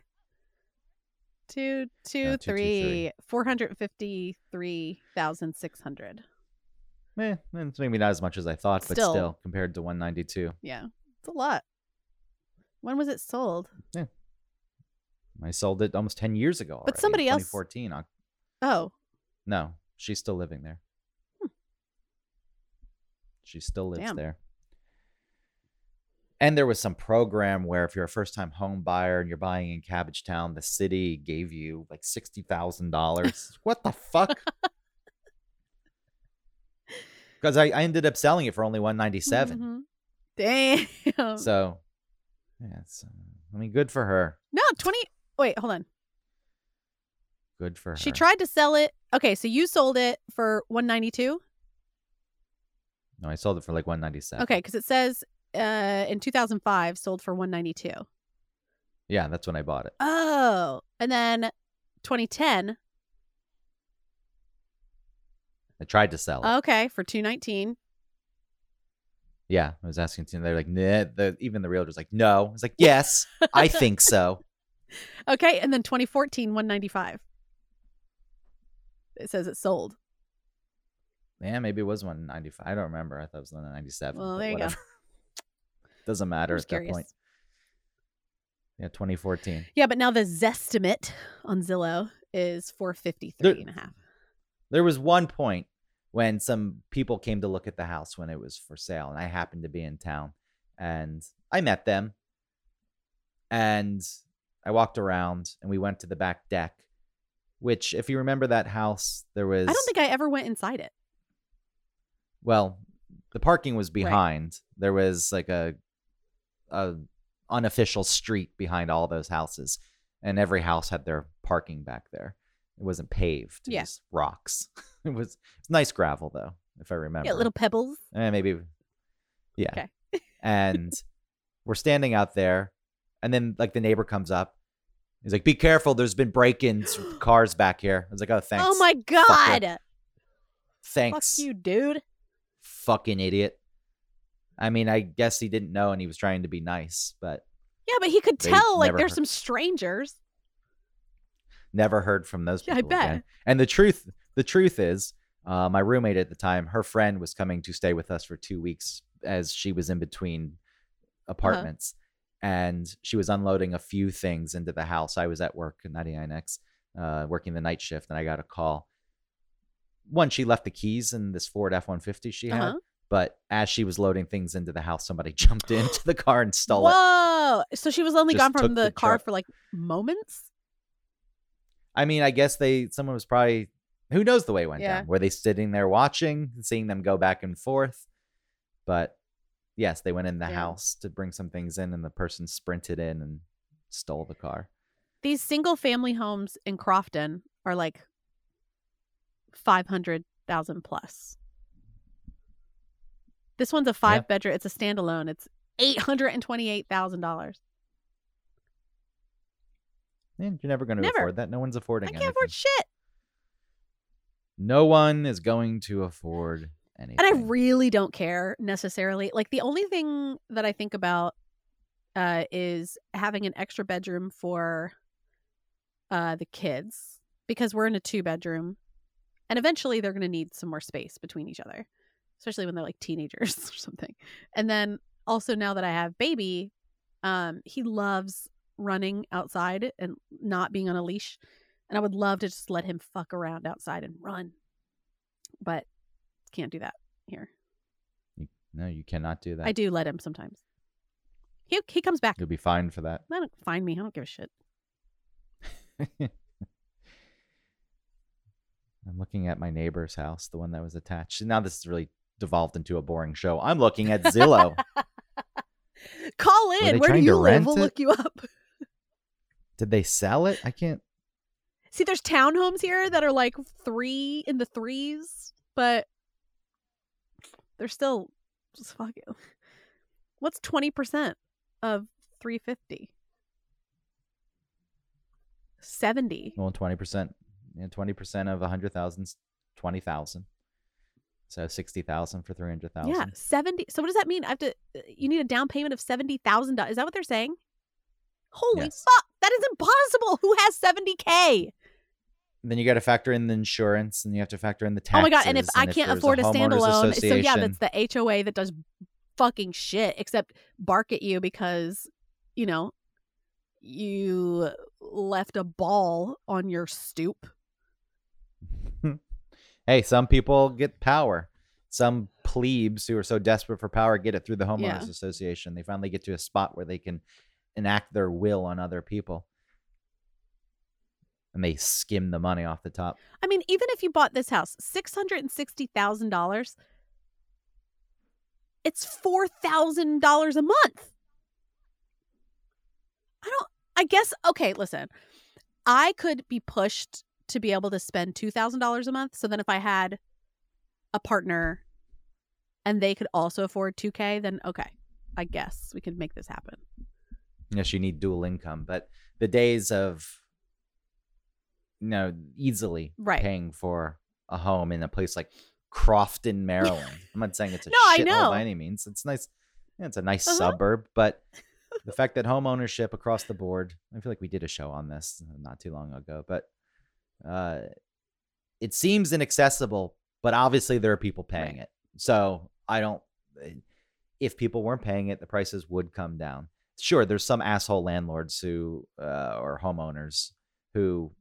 Speaker 1: Two, two,
Speaker 2: Yeah,
Speaker 1: three. 453,600.
Speaker 2: Eh, it's maybe not as much as I thought, but
Speaker 1: Still.
Speaker 2: still, compared to 192.
Speaker 1: Yeah. It's a lot. When was it sold? Yeah.
Speaker 2: I sold it almost 10 years ago.
Speaker 1: But
Speaker 2: already,
Speaker 1: somebody else-
Speaker 2: 2014. Oc-
Speaker 1: Oh,
Speaker 2: No, she's still living there.
Speaker 1: Hmm.
Speaker 2: She still lives
Speaker 1: Damn.
Speaker 2: there. And there was some program where if you're a first time home buyer and you're buying in Cabbage Town, the city gave you like $60,000. what the fuck? *laughs* Because I, I ended up selling it for only 197
Speaker 1: mhm. Damn.
Speaker 2: So, yeah, it's, uh, I mean, good for her.
Speaker 1: no, 20. Wait, hold on.
Speaker 2: Good for her.
Speaker 1: She tried to sell it. Okay, so you sold it for 192.
Speaker 2: No, I sold it for like 197.
Speaker 1: Okay, because it says uh, in 2005 sold for 192.
Speaker 2: Yeah, that's when I bought it.
Speaker 1: Oh, and then 2010.
Speaker 2: I tried to sell it.
Speaker 1: Okay, for 219.
Speaker 2: Yeah, I was asking. They're like, nah. The, even the realtor's like, no. I was like, yes, I think so. *laughs*
Speaker 1: Okay, and then 2014 195. It says it sold.
Speaker 2: Yeah, maybe it was 195. I don't remember. I thought it was 197.
Speaker 1: Well, there you go. *laughs*
Speaker 2: Doesn't matter at
Speaker 1: just
Speaker 2: that point. Yeah, 2014.
Speaker 1: Yeah, but now the Zestimate on Zillow is 453 and a half.
Speaker 2: There was one point when some people came to look at the house when it was for sale, and I happened to be in town, and I met them, and I walked around, and we went to the back deck, which, if you remember that house, there was
Speaker 1: I don't think I ever went inside it.
Speaker 2: well, the parking was behind. There was like a a unofficial street behind all those houses, and every house had their parking back there. It wasn't paved. It
Speaker 1: Yeah.
Speaker 2: was rocks. *laughs* it was it's nice gravel though, if I remember.
Speaker 1: Yeah, little pebbles.
Speaker 2: Eh, maybe. Yeah.
Speaker 1: Okay.
Speaker 2: and *laughs* we're standing out there, and then like the neighbor comes up. He's like, "Be careful! There's been break-ins, *gasps* cars back here." I was like, "Oh, thanks."
Speaker 1: Oh my god.
Speaker 2: Thanks,
Speaker 1: Fuck you, dude.
Speaker 2: fucking idiot. I mean, I guess he didn't know, and he was trying to be nice, but
Speaker 1: Yeah, but he could tell like there's
Speaker 2: heard-
Speaker 1: some strangers.
Speaker 2: Never heard from those
Speaker 1: Yeah, I
Speaker 2: people
Speaker 1: bet.
Speaker 2: again. And the truth, the truth is, uh, my roommate at the time, her friend was coming to stay with us for two weeks as she was in between apartments, and she was unloading a few things into the house. I was at work at 99X, uh, working the night shift, and I got a call. One, she left the keys in this Ford F 150 she had,
Speaker 1: Uh-huh.
Speaker 2: but as she was loading things into the house, somebody *laughs* jumped into the car and stole it.
Speaker 1: Whoa. So she was only
Speaker 2: Just
Speaker 1: gone from the,
Speaker 2: the
Speaker 1: car
Speaker 2: truck.
Speaker 1: for like moments?
Speaker 2: I mean, I guess they someone was probably who knows the way it went
Speaker 1: Yeah.
Speaker 2: down. Were they sitting there watching, seeing them go back and forth? But yes, they went in the
Speaker 1: Yeah.
Speaker 2: house to bring some things in, and the person sprinted in and stole the car.
Speaker 1: These single family homes in Crofton are like 500,000 plus. This one's a five bedroom, it's a standalone. It's $828,000.
Speaker 2: And you're never going to
Speaker 1: Never.
Speaker 2: afford that. No one's affording I
Speaker 1: can't
Speaker 2: anything.
Speaker 1: afford shit.
Speaker 2: no one is going to afford anything.
Speaker 1: And I really don't care necessarily. Like the only thing that I think about uh, is having an extra bedroom for uh, the kids because we're in a two bedroom, and eventually they're going to need some more space between each other, especially when they're like teenagers *laughs* or something. And then also now that I have baby, um, he loves running outside and not being on a leash, and I would love to just let him fuck around outside and run, but can't do that here.
Speaker 2: no, you cannot do that.
Speaker 1: I do let him sometimes. He he comes back.
Speaker 2: You'll be fined for that.
Speaker 1: I don't find me. I don't give a shit. *laughs*
Speaker 2: I'm looking at my neighbor's house, the one that was attached. Now this has really devolved into a boring show. I'm looking at Zillow. *laughs*
Speaker 1: Call in. Where do you live? We'll
Speaker 2: it?
Speaker 1: look you up.
Speaker 2: Did they sell it? I can't.
Speaker 1: See, there's townhomes here that are like three in the threes, but they're still just fuck it. What's twenty percent of three fifty? Seventy.
Speaker 2: Well, twenty percent. Yeah, twenty percent of a hundred thousand, twenty thousand. So sixty thousand for three hundred thousand.
Speaker 1: Yeah, seventy. So what does that mean? I have to. Uh, you need a down payment of seventy thousand dollars. Is that what they're saying? Holy
Speaker 2: Yes.
Speaker 1: fuck! That is impossible. Who has seventy k?
Speaker 2: Then you got to factor in the insurance, and you have to factor in the taxes.
Speaker 1: Oh my god! And if I can't afford a,
Speaker 2: homeowners
Speaker 1: standalone, so yeah, that's the HOA that does fucking shit, except bark at you because you know you left a ball on your stoop. *laughs*
Speaker 2: hey, some people get power. Some plebes who are so desperate for power get it through the homeowners
Speaker 1: Yeah.
Speaker 2: association. They finally get to a spot where they can enact their will on other people, and they skim the money off the top.
Speaker 1: I mean, even if you bought this house, six hundred and sixty thousand dollars, it's four thousand dollars a month. I don't. I guess okay. Listen, I could be pushed to be able to spend two thousand dollars a month. So then, if I had a partner, and they could also afford two k, then okay. I guess we could make this happen.
Speaker 2: Yes, you need dual income, but the days of you know easily
Speaker 1: Right.
Speaker 2: paying for a home in a place like Crofton, *laughs* Maryland. I'm not saying it's a
Speaker 1: No,
Speaker 2: shithole by any means. It's nice. yeah, it's a nice
Speaker 1: Uh-huh.
Speaker 2: suburb, but *laughs* the fact that home ownership across the board. I feel like we did a show on this not too long ago, but uh, it seems inaccessible. But obviously, there are people paying
Speaker 1: Right.
Speaker 2: it. So I don't. If people weren't paying it, the prices would come down. Sure, there's some asshole landlords who uh, or homeowners who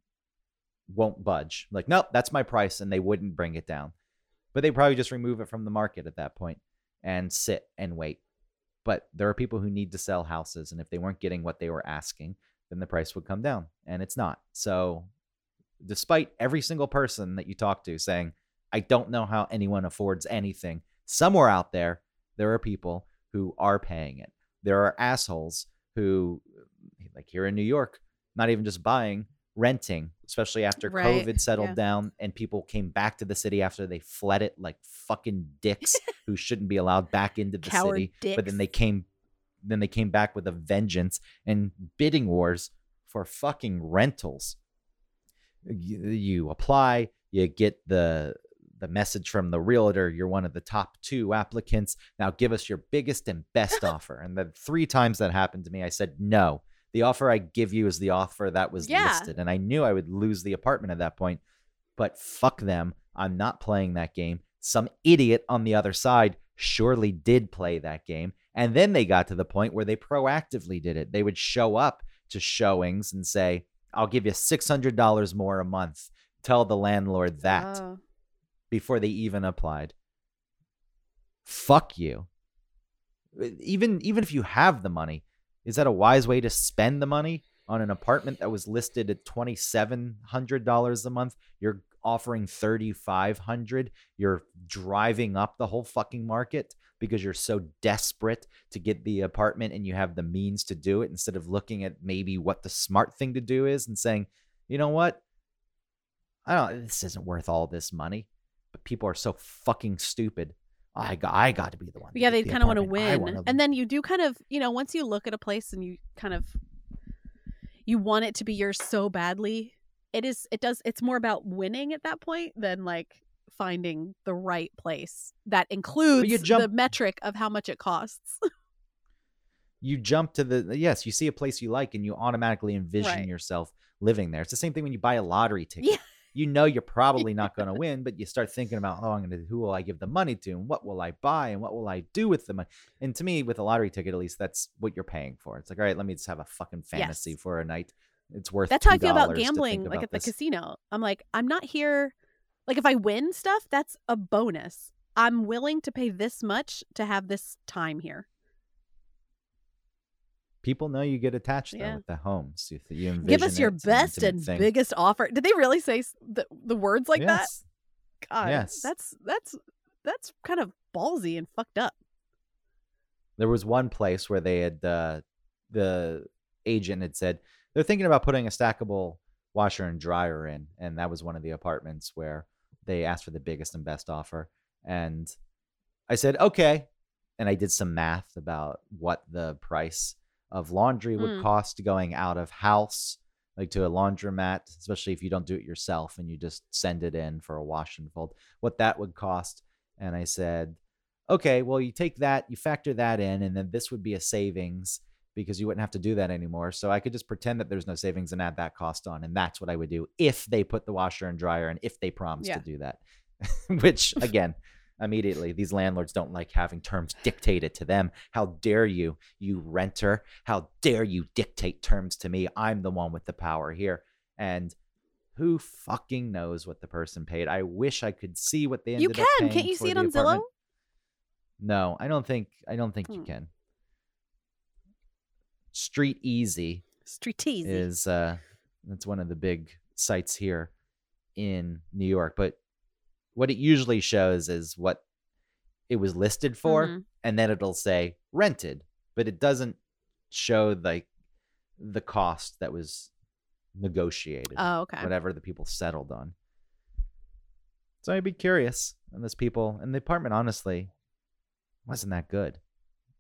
Speaker 2: won't budge. Like, nope, that's my price, and they wouldn't bring it down. But they probably just remove it from the market at that point and sit and wait. But there are people who need to sell houses, and if they weren't getting what they were asking, then the price would come down, and it's not. So, despite every single person that you talk to saying, "I don't know how anyone affords anything," somewhere out there, there are people who are paying it. There are assholes who, like here in New York, not even just buying, renting, especially after
Speaker 1: Right,
Speaker 2: COVID settled
Speaker 1: yeah.
Speaker 2: down and people came back to the city after they fled it like fucking dicks *laughs* who shouldn't be allowed back into the
Speaker 1: Coward
Speaker 2: city. But then they came then they came back with a vengeance and bidding wars for fucking rentals. You, you apply, you get the the message from the realtor you're one of the top two applicants. Now give us your biggest and best *laughs* offer. And the three times that happened to me i said no. The offer i give you is the offer that was
Speaker 1: Yeah.
Speaker 2: listed. And i knew i would lose the apartment at that point but fuck them. I'm not playing that game. Some idiot on the other side surely did play that game. And then they got to the point where they proactively did it. They would show up to showings and say i'll give you $600 more a month. Tell the landlord that.
Speaker 1: Oh.
Speaker 2: Before they even applied. Fuck you. Even even if you have the money, is that a wise way to spend the money on an apartment that was listed at twenty seven hundred dollars a month? You're offering thirty five hundred. You're driving up the whole fucking market because you're so desperate to get the apartment and you have the means to do it instead of looking at maybe what the smart thing to do is and saying, you know what? I don't. This isn't worth all this money but people are so fucking stupid. I got, I got to be the one.
Speaker 1: Yeah, they
Speaker 2: the
Speaker 1: kind of want to win. And then you do kind of, you know, once you look at a place and you kind of you want it to be yours so badly, it is it does it's more about winning at that point than like finding the right place that includes the
Speaker 2: jump-
Speaker 1: metric of how much it costs. *laughs*
Speaker 2: you jump to the yes, you see a place you like, and you automatically envision
Speaker 1: Right.
Speaker 2: yourself living there. It's the same thing when you buy a lottery ticket.
Speaker 1: Yeah.
Speaker 2: You know you're probably not going *laughs* to win, but you start thinking about, oh, I'm going to, who will I give the money to, and what will I buy, and what will I do with the money? And to me, with a lottery ticket, at least that's what you're paying for. It's like, all right, let me just have a fucking fantasy
Speaker 1: Yes.
Speaker 2: for a night. It's worth.
Speaker 1: That's how I feel
Speaker 2: $2
Speaker 1: about gambling, like
Speaker 2: about
Speaker 1: at the casino. I'm like, I'm not here like if I win stuff, that's a bonus. I'm willing to pay this much to have this time here.
Speaker 2: People know you get attached though
Speaker 1: Yeah.
Speaker 2: with the homes. You, you
Speaker 1: Give us your
Speaker 2: an
Speaker 1: best and
Speaker 2: thing.
Speaker 1: biggest offer. Did they really say the, the words like that? God,
Speaker 2: Yes.
Speaker 1: that's that's that's kind of ballsy and fucked up.
Speaker 2: There was one place where they had uh, the agent had said they're thinking about putting a stackable washer and dryer in, and that was one of the apartments where they asked for the biggest and best offer. And I said, okay. And I did some math about what the price of laundry would
Speaker 1: Mm.
Speaker 2: cost going out of house, like to a laundromat, especially if you don't do it yourself and you just send it in for a wash and fold, what that would cost. And I said, okay, well, you take that, you factor that in, and then this would be a savings because you wouldn't have to do that anymore. So I could just pretend that there's no savings and add that cost on. And that's what I would do if they put the washer and dryer and if they promise
Speaker 1: Yeah.
Speaker 2: to do that. *laughs* Which, again, immediately these landlords don't like having terms dictated to them. How dare you, you renter? How dare you dictate terms to me? I'm the one with the power here. And who fucking knows what the person paid? I wish I could see what they
Speaker 1: You
Speaker 2: ended up
Speaker 1: can. Can't you see it on Zillow?
Speaker 2: No, I don't think I don't think you
Speaker 1: Hmm.
Speaker 2: can. Street Easy
Speaker 1: Street easy.
Speaker 2: is uh that's one of the big sites here in New York, but what it usually shows is what it was listed for
Speaker 1: Mhm.
Speaker 2: and then it'll say rented, but it doesn't show like the cost that was negotiated
Speaker 1: Oh, okay.
Speaker 2: whatever the people settled on. So I'd be curious. on this people and the apartment honestly wasn't that good.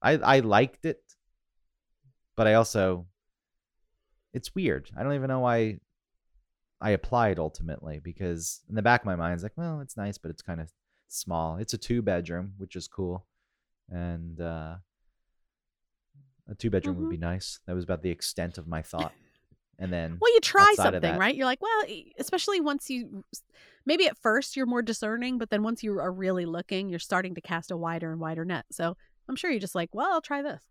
Speaker 2: I I liked it, but I also it's weird. I don't even know why I applied ultimately because in the back of my mind, it's like, well, it's nice, but it's kind of small. It's a two bedroom, which is cool, and uh, a two bedroom would
Speaker 1: Mhm.
Speaker 2: be nice. That was about the extent of my thought. And then
Speaker 1: Well, you try something,
Speaker 2: that-
Speaker 1: right? You're like, well, especially once you, maybe at first you're more discerning, but then once you are really looking, you're starting to cast a wider and wider net. So I'm sure you're just like, well, I'll try this.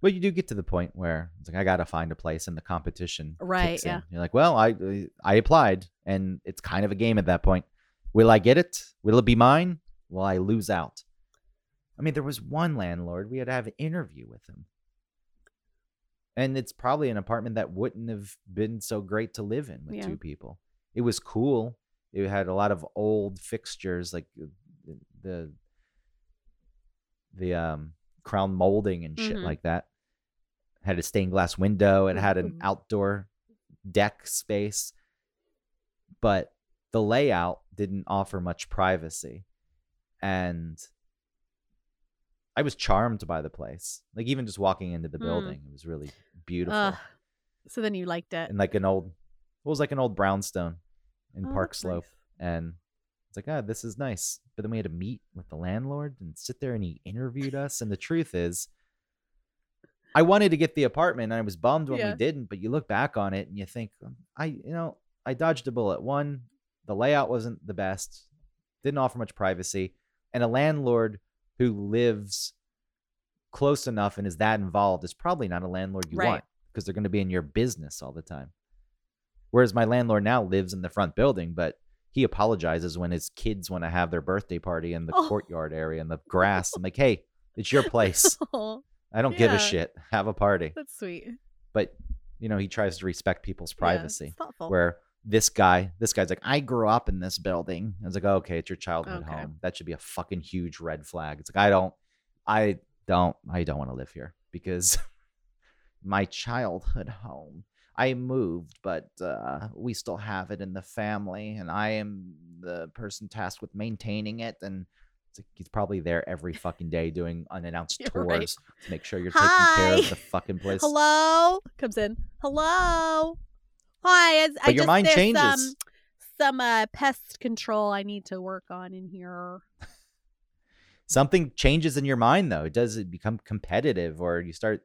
Speaker 2: Well, you do get to the point where it's like I gotta find a place, and the competition
Speaker 1: Right,
Speaker 2: in.
Speaker 1: yeah.
Speaker 2: You're like, well, I I applied, and it's kind of a game at that point. Will I get it? Will it be mine? Will I lose out? I mean, there was one landlord we had to have an interview with him, and it's probably an apartment that wouldn't have been so great to live in with
Speaker 1: Yeah.
Speaker 2: two people. It was cool. It had a lot of old fixtures, like uh, the, the um crown molding and shit
Speaker 1: Mhm.
Speaker 2: like that. Had a stained glass window. It had an
Speaker 1: Ooh.
Speaker 2: outdoor deck space, but the layout didn't offer much privacy, and I was charmed by the place. Like even just walking into the
Speaker 1: Hmm.
Speaker 2: building, it was really beautiful
Speaker 1: Uh, so then you liked it.
Speaker 2: and like an old, it was like an old brownstone in
Speaker 1: Oh,
Speaker 2: Park Slope,
Speaker 1: nice.
Speaker 2: and like, ah, this is nice. But then we had to meet with the landlord and sit there, and he interviewed us. And the truth is, I wanted to get the apartment, and I was bummed when
Speaker 1: Yeah.
Speaker 2: we didn't. But you look back on it, and you think, um, I, you know, I dodged a bullet. One, the layout wasn't the best, didn't offer much privacy, and a landlord who lives close enough and is that involved is probably not a landlord you
Speaker 1: Right.
Speaker 2: want because they're going to be in your business all the time. Whereas my landlord now lives in the front building, but he apologizes when his kids want to have their birthday party in the
Speaker 1: Oh.
Speaker 2: courtyard area in the grass. I'm like, hey, it's your *laughs* place.
Speaker 1: Oh,
Speaker 2: I don't give a shit. Have a party.
Speaker 1: that's sweet.
Speaker 2: But you know, he tries to respect people's
Speaker 1: Yeah,
Speaker 2: privacy.
Speaker 1: thoughtful.
Speaker 2: Where this guy, this guy's like, I grew up in this building. I was like, okay, it's your childhood
Speaker 1: Okay.
Speaker 2: home. That should be a fucking huge red flag. It's like I don't, I don't, I don't want to live here because *laughs* my childhood home. I moved, but uh, we still have it in the family, and I am the person tasked with maintaining it. And it's like he's probably there every fucking day doing *laughs* unannounced
Speaker 1: You're
Speaker 2: tours
Speaker 1: right.
Speaker 2: to make sure you're taking care of the fucking *laughs* place.
Speaker 1: Hello comes in. Hello. Hi. I
Speaker 2: But your
Speaker 1: just,
Speaker 2: mind
Speaker 1: there's
Speaker 2: changes.
Speaker 1: Some, some uh, pest control I need to work on in here. *laughs*
Speaker 2: something changes in your mind though does it become competitive or you start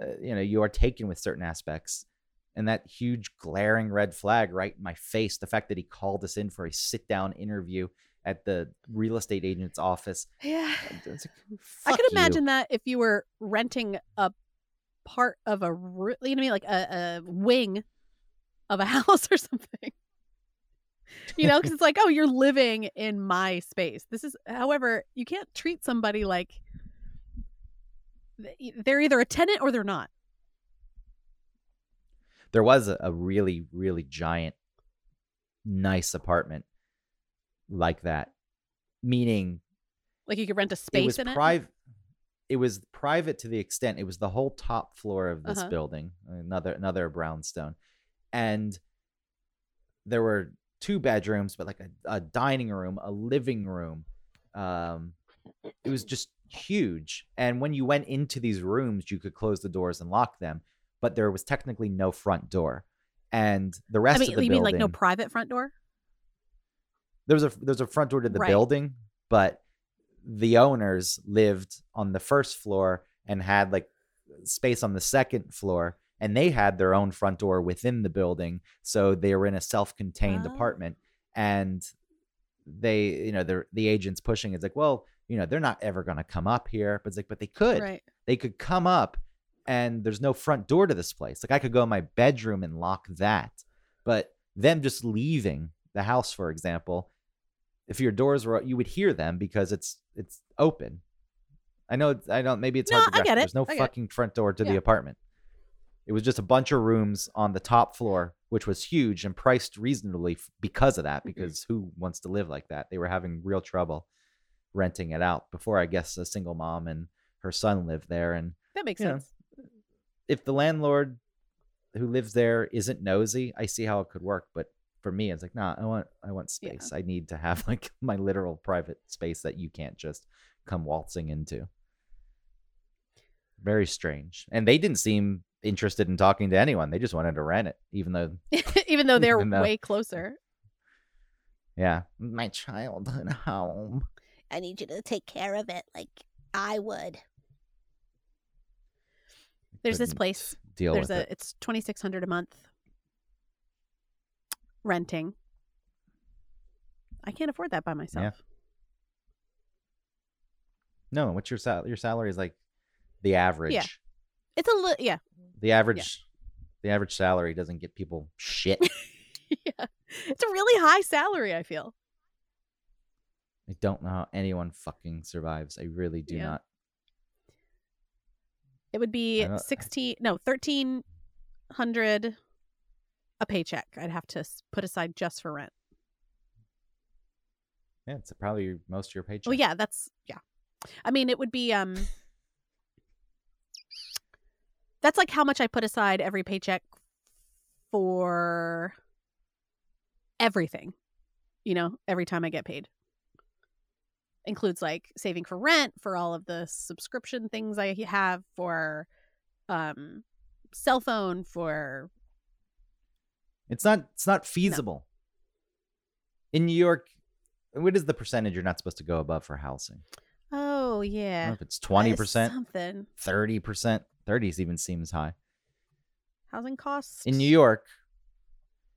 Speaker 2: uh, you know you are taken with certain aspects and that huge glaring red flag right in my face the fact that he called us in for a sit down interview at the real estate agent's office
Speaker 1: Yeah.
Speaker 2: like,
Speaker 1: I could
Speaker 2: you.
Speaker 1: imagine that if you were renting a part of a, you know what I mean, like a, a wing of a *laughs* house or something. You know, because it's like, oh, you're living in my space. This is, however, you can't treat somebody like they're either a tenant or they're not.
Speaker 2: There was a, a really really giant nice apartment like that meaning
Speaker 1: Like you could rent a space it
Speaker 2: was
Speaker 1: in it.
Speaker 2: private it was private to the extent it was the whole top floor of this
Speaker 1: Uh-huh.
Speaker 2: building another another brownstone and there were two bedrooms but like a, a dining room a living room um it was just huge and when you went into these rooms you could close the doors and lock them but there was technically no front door and the rest
Speaker 1: I mean,
Speaker 2: of the building.
Speaker 1: you
Speaker 2: building
Speaker 1: mean like no private front door?
Speaker 2: there was a there's a front door to the
Speaker 1: Right.
Speaker 2: building, but the owners lived on the first floor and had like space on the second floor and they had their own front door within the building so they were in a self-contained
Speaker 1: Oh.
Speaker 2: apartment and they you know the the agents pushing it's like well you know they're not ever going to come up here but it's like but they could
Speaker 1: Right.
Speaker 2: they could come up and there's no front door to this place. Like I could go in my bedroom and lock that. But them just leaving the house, for example, if your doors were you would hear them because it's it's open. I know I don't maybe it's
Speaker 1: No,
Speaker 2: hard to grasp.
Speaker 1: get it.
Speaker 2: There's no
Speaker 1: I
Speaker 2: fucking front door to the apartment. It was just a bunch of rooms on the top floor, which was huge and priced reasonably because of that.
Speaker 1: Mm-hmm.
Speaker 2: Because who wants to live like that? They were having real trouble renting it out before. I guess a single mom and her son lived there, and
Speaker 1: That makes
Speaker 2: Yeah.
Speaker 1: sense.
Speaker 2: If the landlord who lives there isn't nosy, I see how it could work. But for me, it's like, nah, I want I want
Speaker 1: Yeah.
Speaker 2: space. I need to have *laughs* like my literal private space that you can't just come waltzing into. Very strange. And they didn't seem interested in talking to anyone. They just wanted to rent it, even though, *laughs*
Speaker 1: Even though *laughs* they're
Speaker 2: Even though-
Speaker 1: way closer.
Speaker 2: yeah, my childhood home.
Speaker 3: I need you to take care of it like I would.
Speaker 1: There's this place.
Speaker 2: Deal
Speaker 1: There's
Speaker 2: with
Speaker 1: a
Speaker 2: it.
Speaker 1: it's twenty six hundred a month renting. I can't afford that by myself.
Speaker 2: No, what's your sal- your salary is like the average. Yeah.
Speaker 1: It's a li- yeah.
Speaker 2: The average the average salary doesn't get people shit. *laughs*
Speaker 1: yeah. It's a really high salary, I feel.
Speaker 2: I don't know how anyone fucking survives. I really do
Speaker 1: Yeah.
Speaker 2: not.
Speaker 1: It would be 16 no, 1300 a paycheck. I'd have to put aside just for rent.
Speaker 2: Yeah, it's probably most of your paycheck.
Speaker 1: Well, yeah, that's yeah. I mean, it would be um That's like how much I put aside every paycheck for everything. You know, every time I get paid. Includes like saving for rent, for all of the subscription things I have for um cell phone, for
Speaker 2: It's not it's not feasible. In New York, what is the percentage you're not supposed to go above for housing?
Speaker 1: Oh
Speaker 2: I don't know
Speaker 1: yeah.
Speaker 2: if it's twenty percent,
Speaker 1: Something.
Speaker 2: thirty percent, thirty even seems high.
Speaker 1: Housing costs.
Speaker 2: In New York,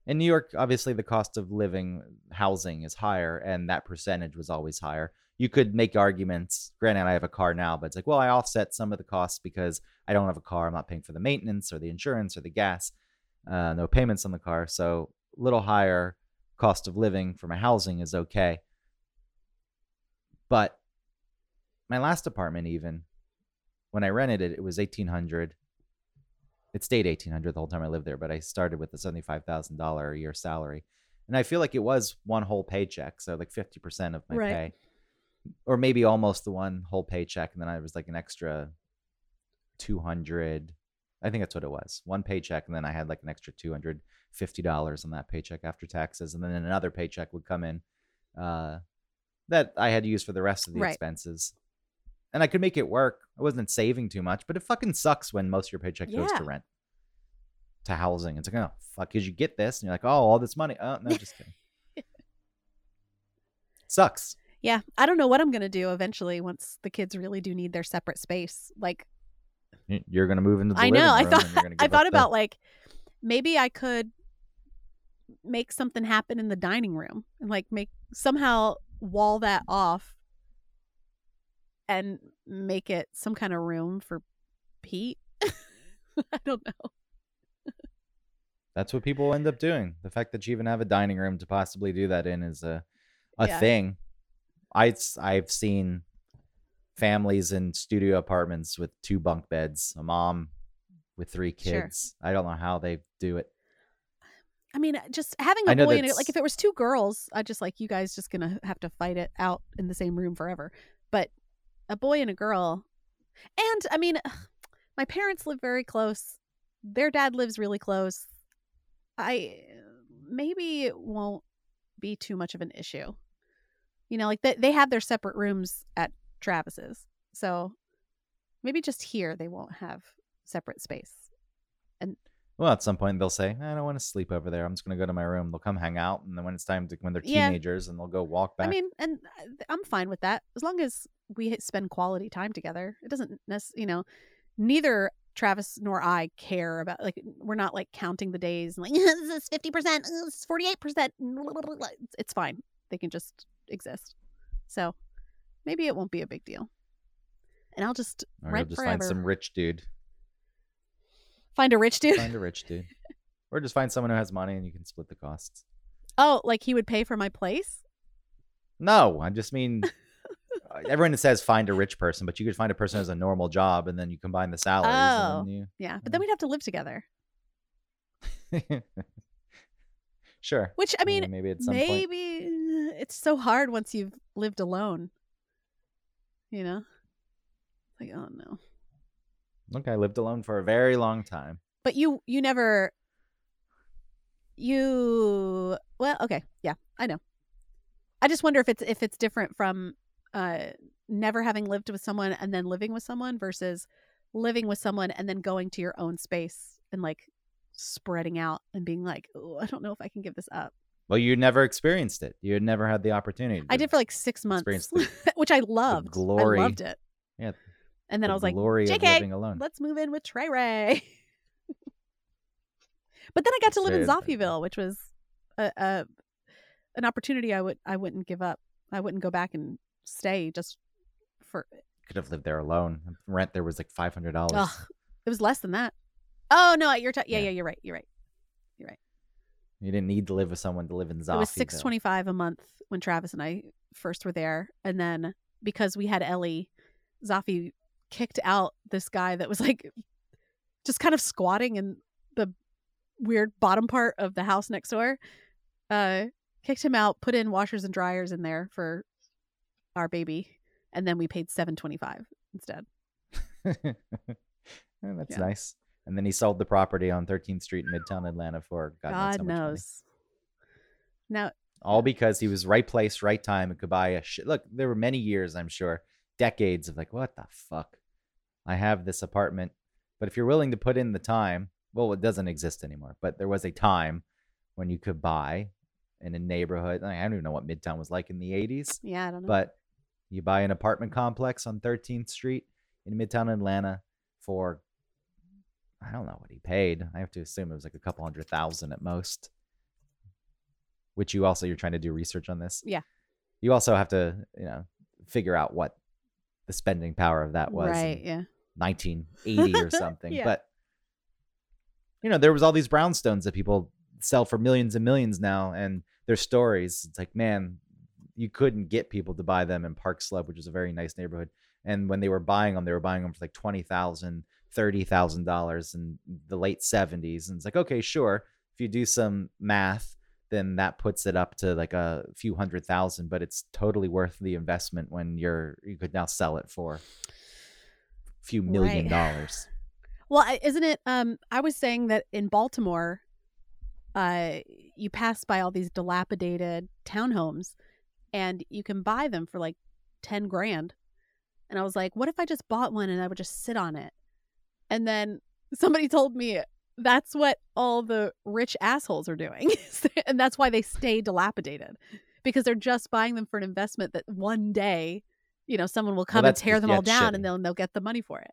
Speaker 2: in New York, obviously the cost of living, housing is higher, and that percentage was always higher. You could make arguments. Granted, I have a car now, but it's like, well, I offset some of the costs because I don't have a car. I'm not paying for the maintenance or the insurance or the gas. Uh, no payments on the car, so a little higher cost of living for my housing is okay. But my last apartment, even when I rented it, it was eighteen hundred. It stayed eighteen hundred the whole time I lived there, but I started with a seventy five thousand dollar a year salary, and I feel like it was one whole paycheck, so like fifty percent of my
Speaker 1: Right.
Speaker 2: pay, or maybe almost the one whole paycheck, and then I was like an extra two hundred. I think that's what it was. One paycheck, and then I had like an extra two hundred fifty dollars on that paycheck after taxes, and then another paycheck would come in uh, that I had to use for the rest of the
Speaker 1: Right.
Speaker 2: expenses. And I could make it work. I wasn't saving too much, but it fucking sucks when most of your paycheck goes to rent, to housing. It's like, oh fuck, because you get this, and you're like, oh, all this money. Oh no, just kidding. *laughs* Sucks.
Speaker 1: Yeah, I don't know what I'm gonna do eventually once the kids really do need their separate space. Like
Speaker 2: You're gonna move into the
Speaker 1: I know. I thought
Speaker 2: and you're gonna *laughs*
Speaker 1: I thought
Speaker 2: up the-
Speaker 1: about like maybe I could make something happen in the dining room and like make somehow wall that off and make it some kind of room for Pete. *laughs* I don't know.
Speaker 2: That's what people end up doing. The fact that you even have a dining room to possibly do that in is a a
Speaker 1: Yeah.
Speaker 2: thing. I I've seen families in studio apartments with two bunk beds, a mom with three
Speaker 1: Sure.
Speaker 2: kids. I don't know how they do it.
Speaker 1: I mean, uh, just having a boy and a,
Speaker 2: that's-
Speaker 1: like if it was two girls, I just like you guys just gonna have to fight it out in the same room forever. But a boy and a girl, and I mean, my parents live very close. Their dad lives really close. I maybe it won't be too much of an issue. You know, like they they have their separate rooms at Travis's, so maybe just here they won't have separate space.
Speaker 2: And well, at some point they'll say, "I don't want to sleep over there. I'm just going to go to my room." They'll come hang out, and then when it's time to when they're
Speaker 1: Yeah.
Speaker 2: teenagers, and they'll go walk back.
Speaker 1: I mean, and uh, I- I'm fine with that as long as we spend quality time together. It doesn't necessarily, you know, neither Travis nor I care about like we're not like counting the days and like *laughs* this is fifty percent, this is forty eight percent. *laughs* It's fine. They can just exist. So maybe it won't be a big deal. And I'll just
Speaker 2: or
Speaker 1: rent
Speaker 2: just
Speaker 1: forever.
Speaker 2: find some rich dude.
Speaker 1: find a rich dude.
Speaker 2: Find a rich dude, *laughs* or just find someone who has money and you can split the costs.
Speaker 1: Oh, like he would pay for my place?
Speaker 2: No, I just mean uh, everyone says find a rich person, but you could find a person who has a normal job, and then you combine the salaries,
Speaker 1: Oh.
Speaker 2: and
Speaker 1: Yeah, but then we'd have to live together. *laughs*
Speaker 2: sure.
Speaker 1: Which I mean,
Speaker 2: maybe at some point.
Speaker 1: maybe uh, it's so hard once you've lived alone you know like oh no
Speaker 2: Look, I lived alone for a very long time.
Speaker 1: but you you never you well okay yeah i know i just wonder if it's if it's different from uh never having lived with someone and then living with someone versus living with someone and then going to your own space and like spreading out and being like, oh, I don't know if I can give this up.
Speaker 2: Well, you never experienced it. You had never had the opportunity.
Speaker 1: I did for like six months,
Speaker 2: the- *laughs*
Speaker 1: which I loved.
Speaker 2: glory.
Speaker 1: I loved it.
Speaker 2: Yeah,
Speaker 1: And then
Speaker 2: the
Speaker 1: I was like, JK,
Speaker 2: living alone.
Speaker 1: let's move in with Trey Ray. *laughs* but then I got to live in
Speaker 2: Fair.
Speaker 1: Zoffieville, which was a, a an opportunity I would I wouldn't give up. I wouldn't go back and stay just for
Speaker 2: Could have lived there alone. Rent there was like five hundred dollars.
Speaker 1: It was less than that. Oh no, you're ta- yeah,
Speaker 2: Yeah.
Speaker 1: yeah, you're right. You're right.
Speaker 2: You didn't need to live with someone to live in Zoffy.
Speaker 1: It was six twenty five a month when Travis and I first were there, and then because we had Ellie, Zoffi kicked out this guy that was like just kind of squatting in the weird bottom part of the house next door. Uh, kicked him out, put in washers and dryers in there for our baby, and then we paid seven twenty five instead. *laughs*
Speaker 2: That's
Speaker 1: Yeah.
Speaker 2: nice. And then he sold the property on 13th Street in Midtown Atlanta for God, knows.
Speaker 1: God
Speaker 2: how much money.
Speaker 1: Now,
Speaker 2: All because he was right place, right time, and could buy a shit. Look, there were many years, I'm sure, decades of like, what the fuck? I have this apartment. But if you're willing to put in the time, well, it doesn't exist anymore. But there was a time when you could buy in a neighborhood. I don't even know what Midtown was like in the 80s.
Speaker 1: yeah, I don't know.
Speaker 2: but you buy an apartment complex on 13th Street in Midtown Atlanta for I don't know what he paid. I have to assume it was like a couple hundred thousand at most. Which you also you're trying to do research on this.
Speaker 1: Yeah.
Speaker 2: You also have to, you know, figure out what the spending power of that was
Speaker 1: right? Yeah.
Speaker 2: 1980 or *laughs* something.
Speaker 1: Yeah.
Speaker 2: But you know, there was all these brownstones that people sell for millions and millions now, and their stories. It's like, man, you couldn't get people to buy them in Park Slope, which is a very nice neighborhood. And when they were buying them, they were buying them for like twenty thousand, thirty thousand dollars in the late seventies. And it's like, okay, sure, if you do some math, then that puts it up to like a few hundred thousand, but it's totally worth the investment when you're you could now sell it for a few million
Speaker 1: Right.
Speaker 2: dollars.
Speaker 1: Well, isn't it? Um, I was saying that in Baltimore, uh, you pass by all these dilapidated townhomes, and you can buy them for like ten grand. And I was like, what if I just bought one and I would just sit on it? And then somebody told me that's what all the rich assholes are doing, *laughs* and that's why they stay dilapidated because they're just buying them for an investment that one day, you know, someone will come and tear them all down,
Speaker 2: shitty.
Speaker 1: and they'll they'll get the money for it.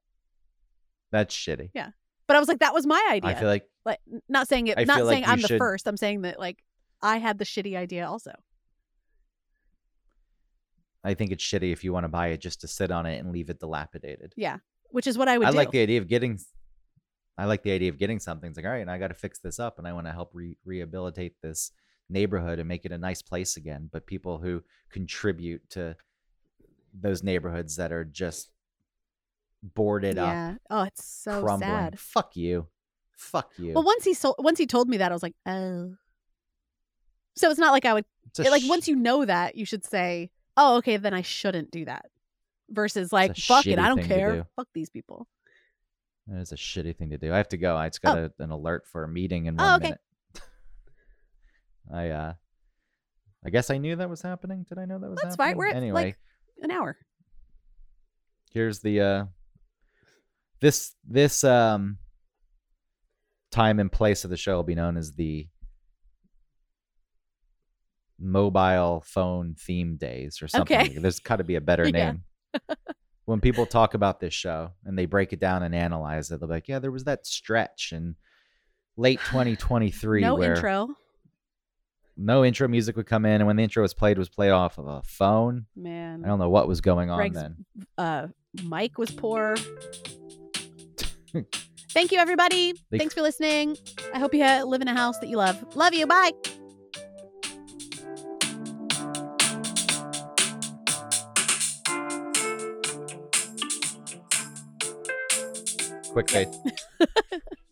Speaker 2: That's shitty. Yeah.
Speaker 1: But I was like, that was my idea.
Speaker 2: I feel like
Speaker 1: like not saying it
Speaker 2: I
Speaker 1: not
Speaker 2: feel like
Speaker 1: saying i'm the
Speaker 2: should-
Speaker 1: first i'm saying that like i had the shitty idea also
Speaker 2: I think it's shitty if you want to buy it just to sit on it and leave it dilapidated.
Speaker 1: Which is what i would
Speaker 2: I
Speaker 1: do
Speaker 2: like the idea of getting. I like the idea of getting something. It's like, all right, and I got to fix this up, and I want to help re- rehabilitate this neighborhood and make it a nice place again. But people who contribute to those neighborhoods that are just boarded up,
Speaker 1: yeah oh it's so
Speaker 2: crumbling.
Speaker 1: sad
Speaker 2: Fuck you, fuck you.
Speaker 1: well once he sold once he told me that i was like oh so it's not like i would
Speaker 2: It's a
Speaker 1: like
Speaker 2: sh-
Speaker 1: once you know that you should say oh okay then i shouldn't do that versus like fuck it i don't care
Speaker 2: do.
Speaker 1: fuck these people
Speaker 2: That is a shitty thing to do. I have to go. I just got a, an alert for a meeting in
Speaker 1: Oh,
Speaker 2: one
Speaker 1: okay.
Speaker 2: minute. *laughs* I uh I guess I knew that was happening. Did I know that was happening?
Speaker 1: that's fine we're at
Speaker 2: anyway,
Speaker 1: like an hour
Speaker 2: here's the uh this this um time and place of the show will be known as the mobile phone theme days or something.
Speaker 1: Okay.
Speaker 2: There's got to be a *laughs* better
Speaker 1: Yeah.
Speaker 2: name. When people talk about this show and they break it down and analyze it, they'll be like, "Yeah, there was that stretch in late 2023
Speaker 1: no
Speaker 2: where
Speaker 1: intro
Speaker 2: no intro music would come in, and when the intro was played, it was played off of a phone.
Speaker 1: man
Speaker 2: I don't know what was going on
Speaker 1: Greg's
Speaker 2: then."
Speaker 1: uh Mike was poor. *laughs* Thank you everybody. Thanks for listening. I hope you live in a house that you love. Love you. Bye.
Speaker 2: Quick fade. *laughs*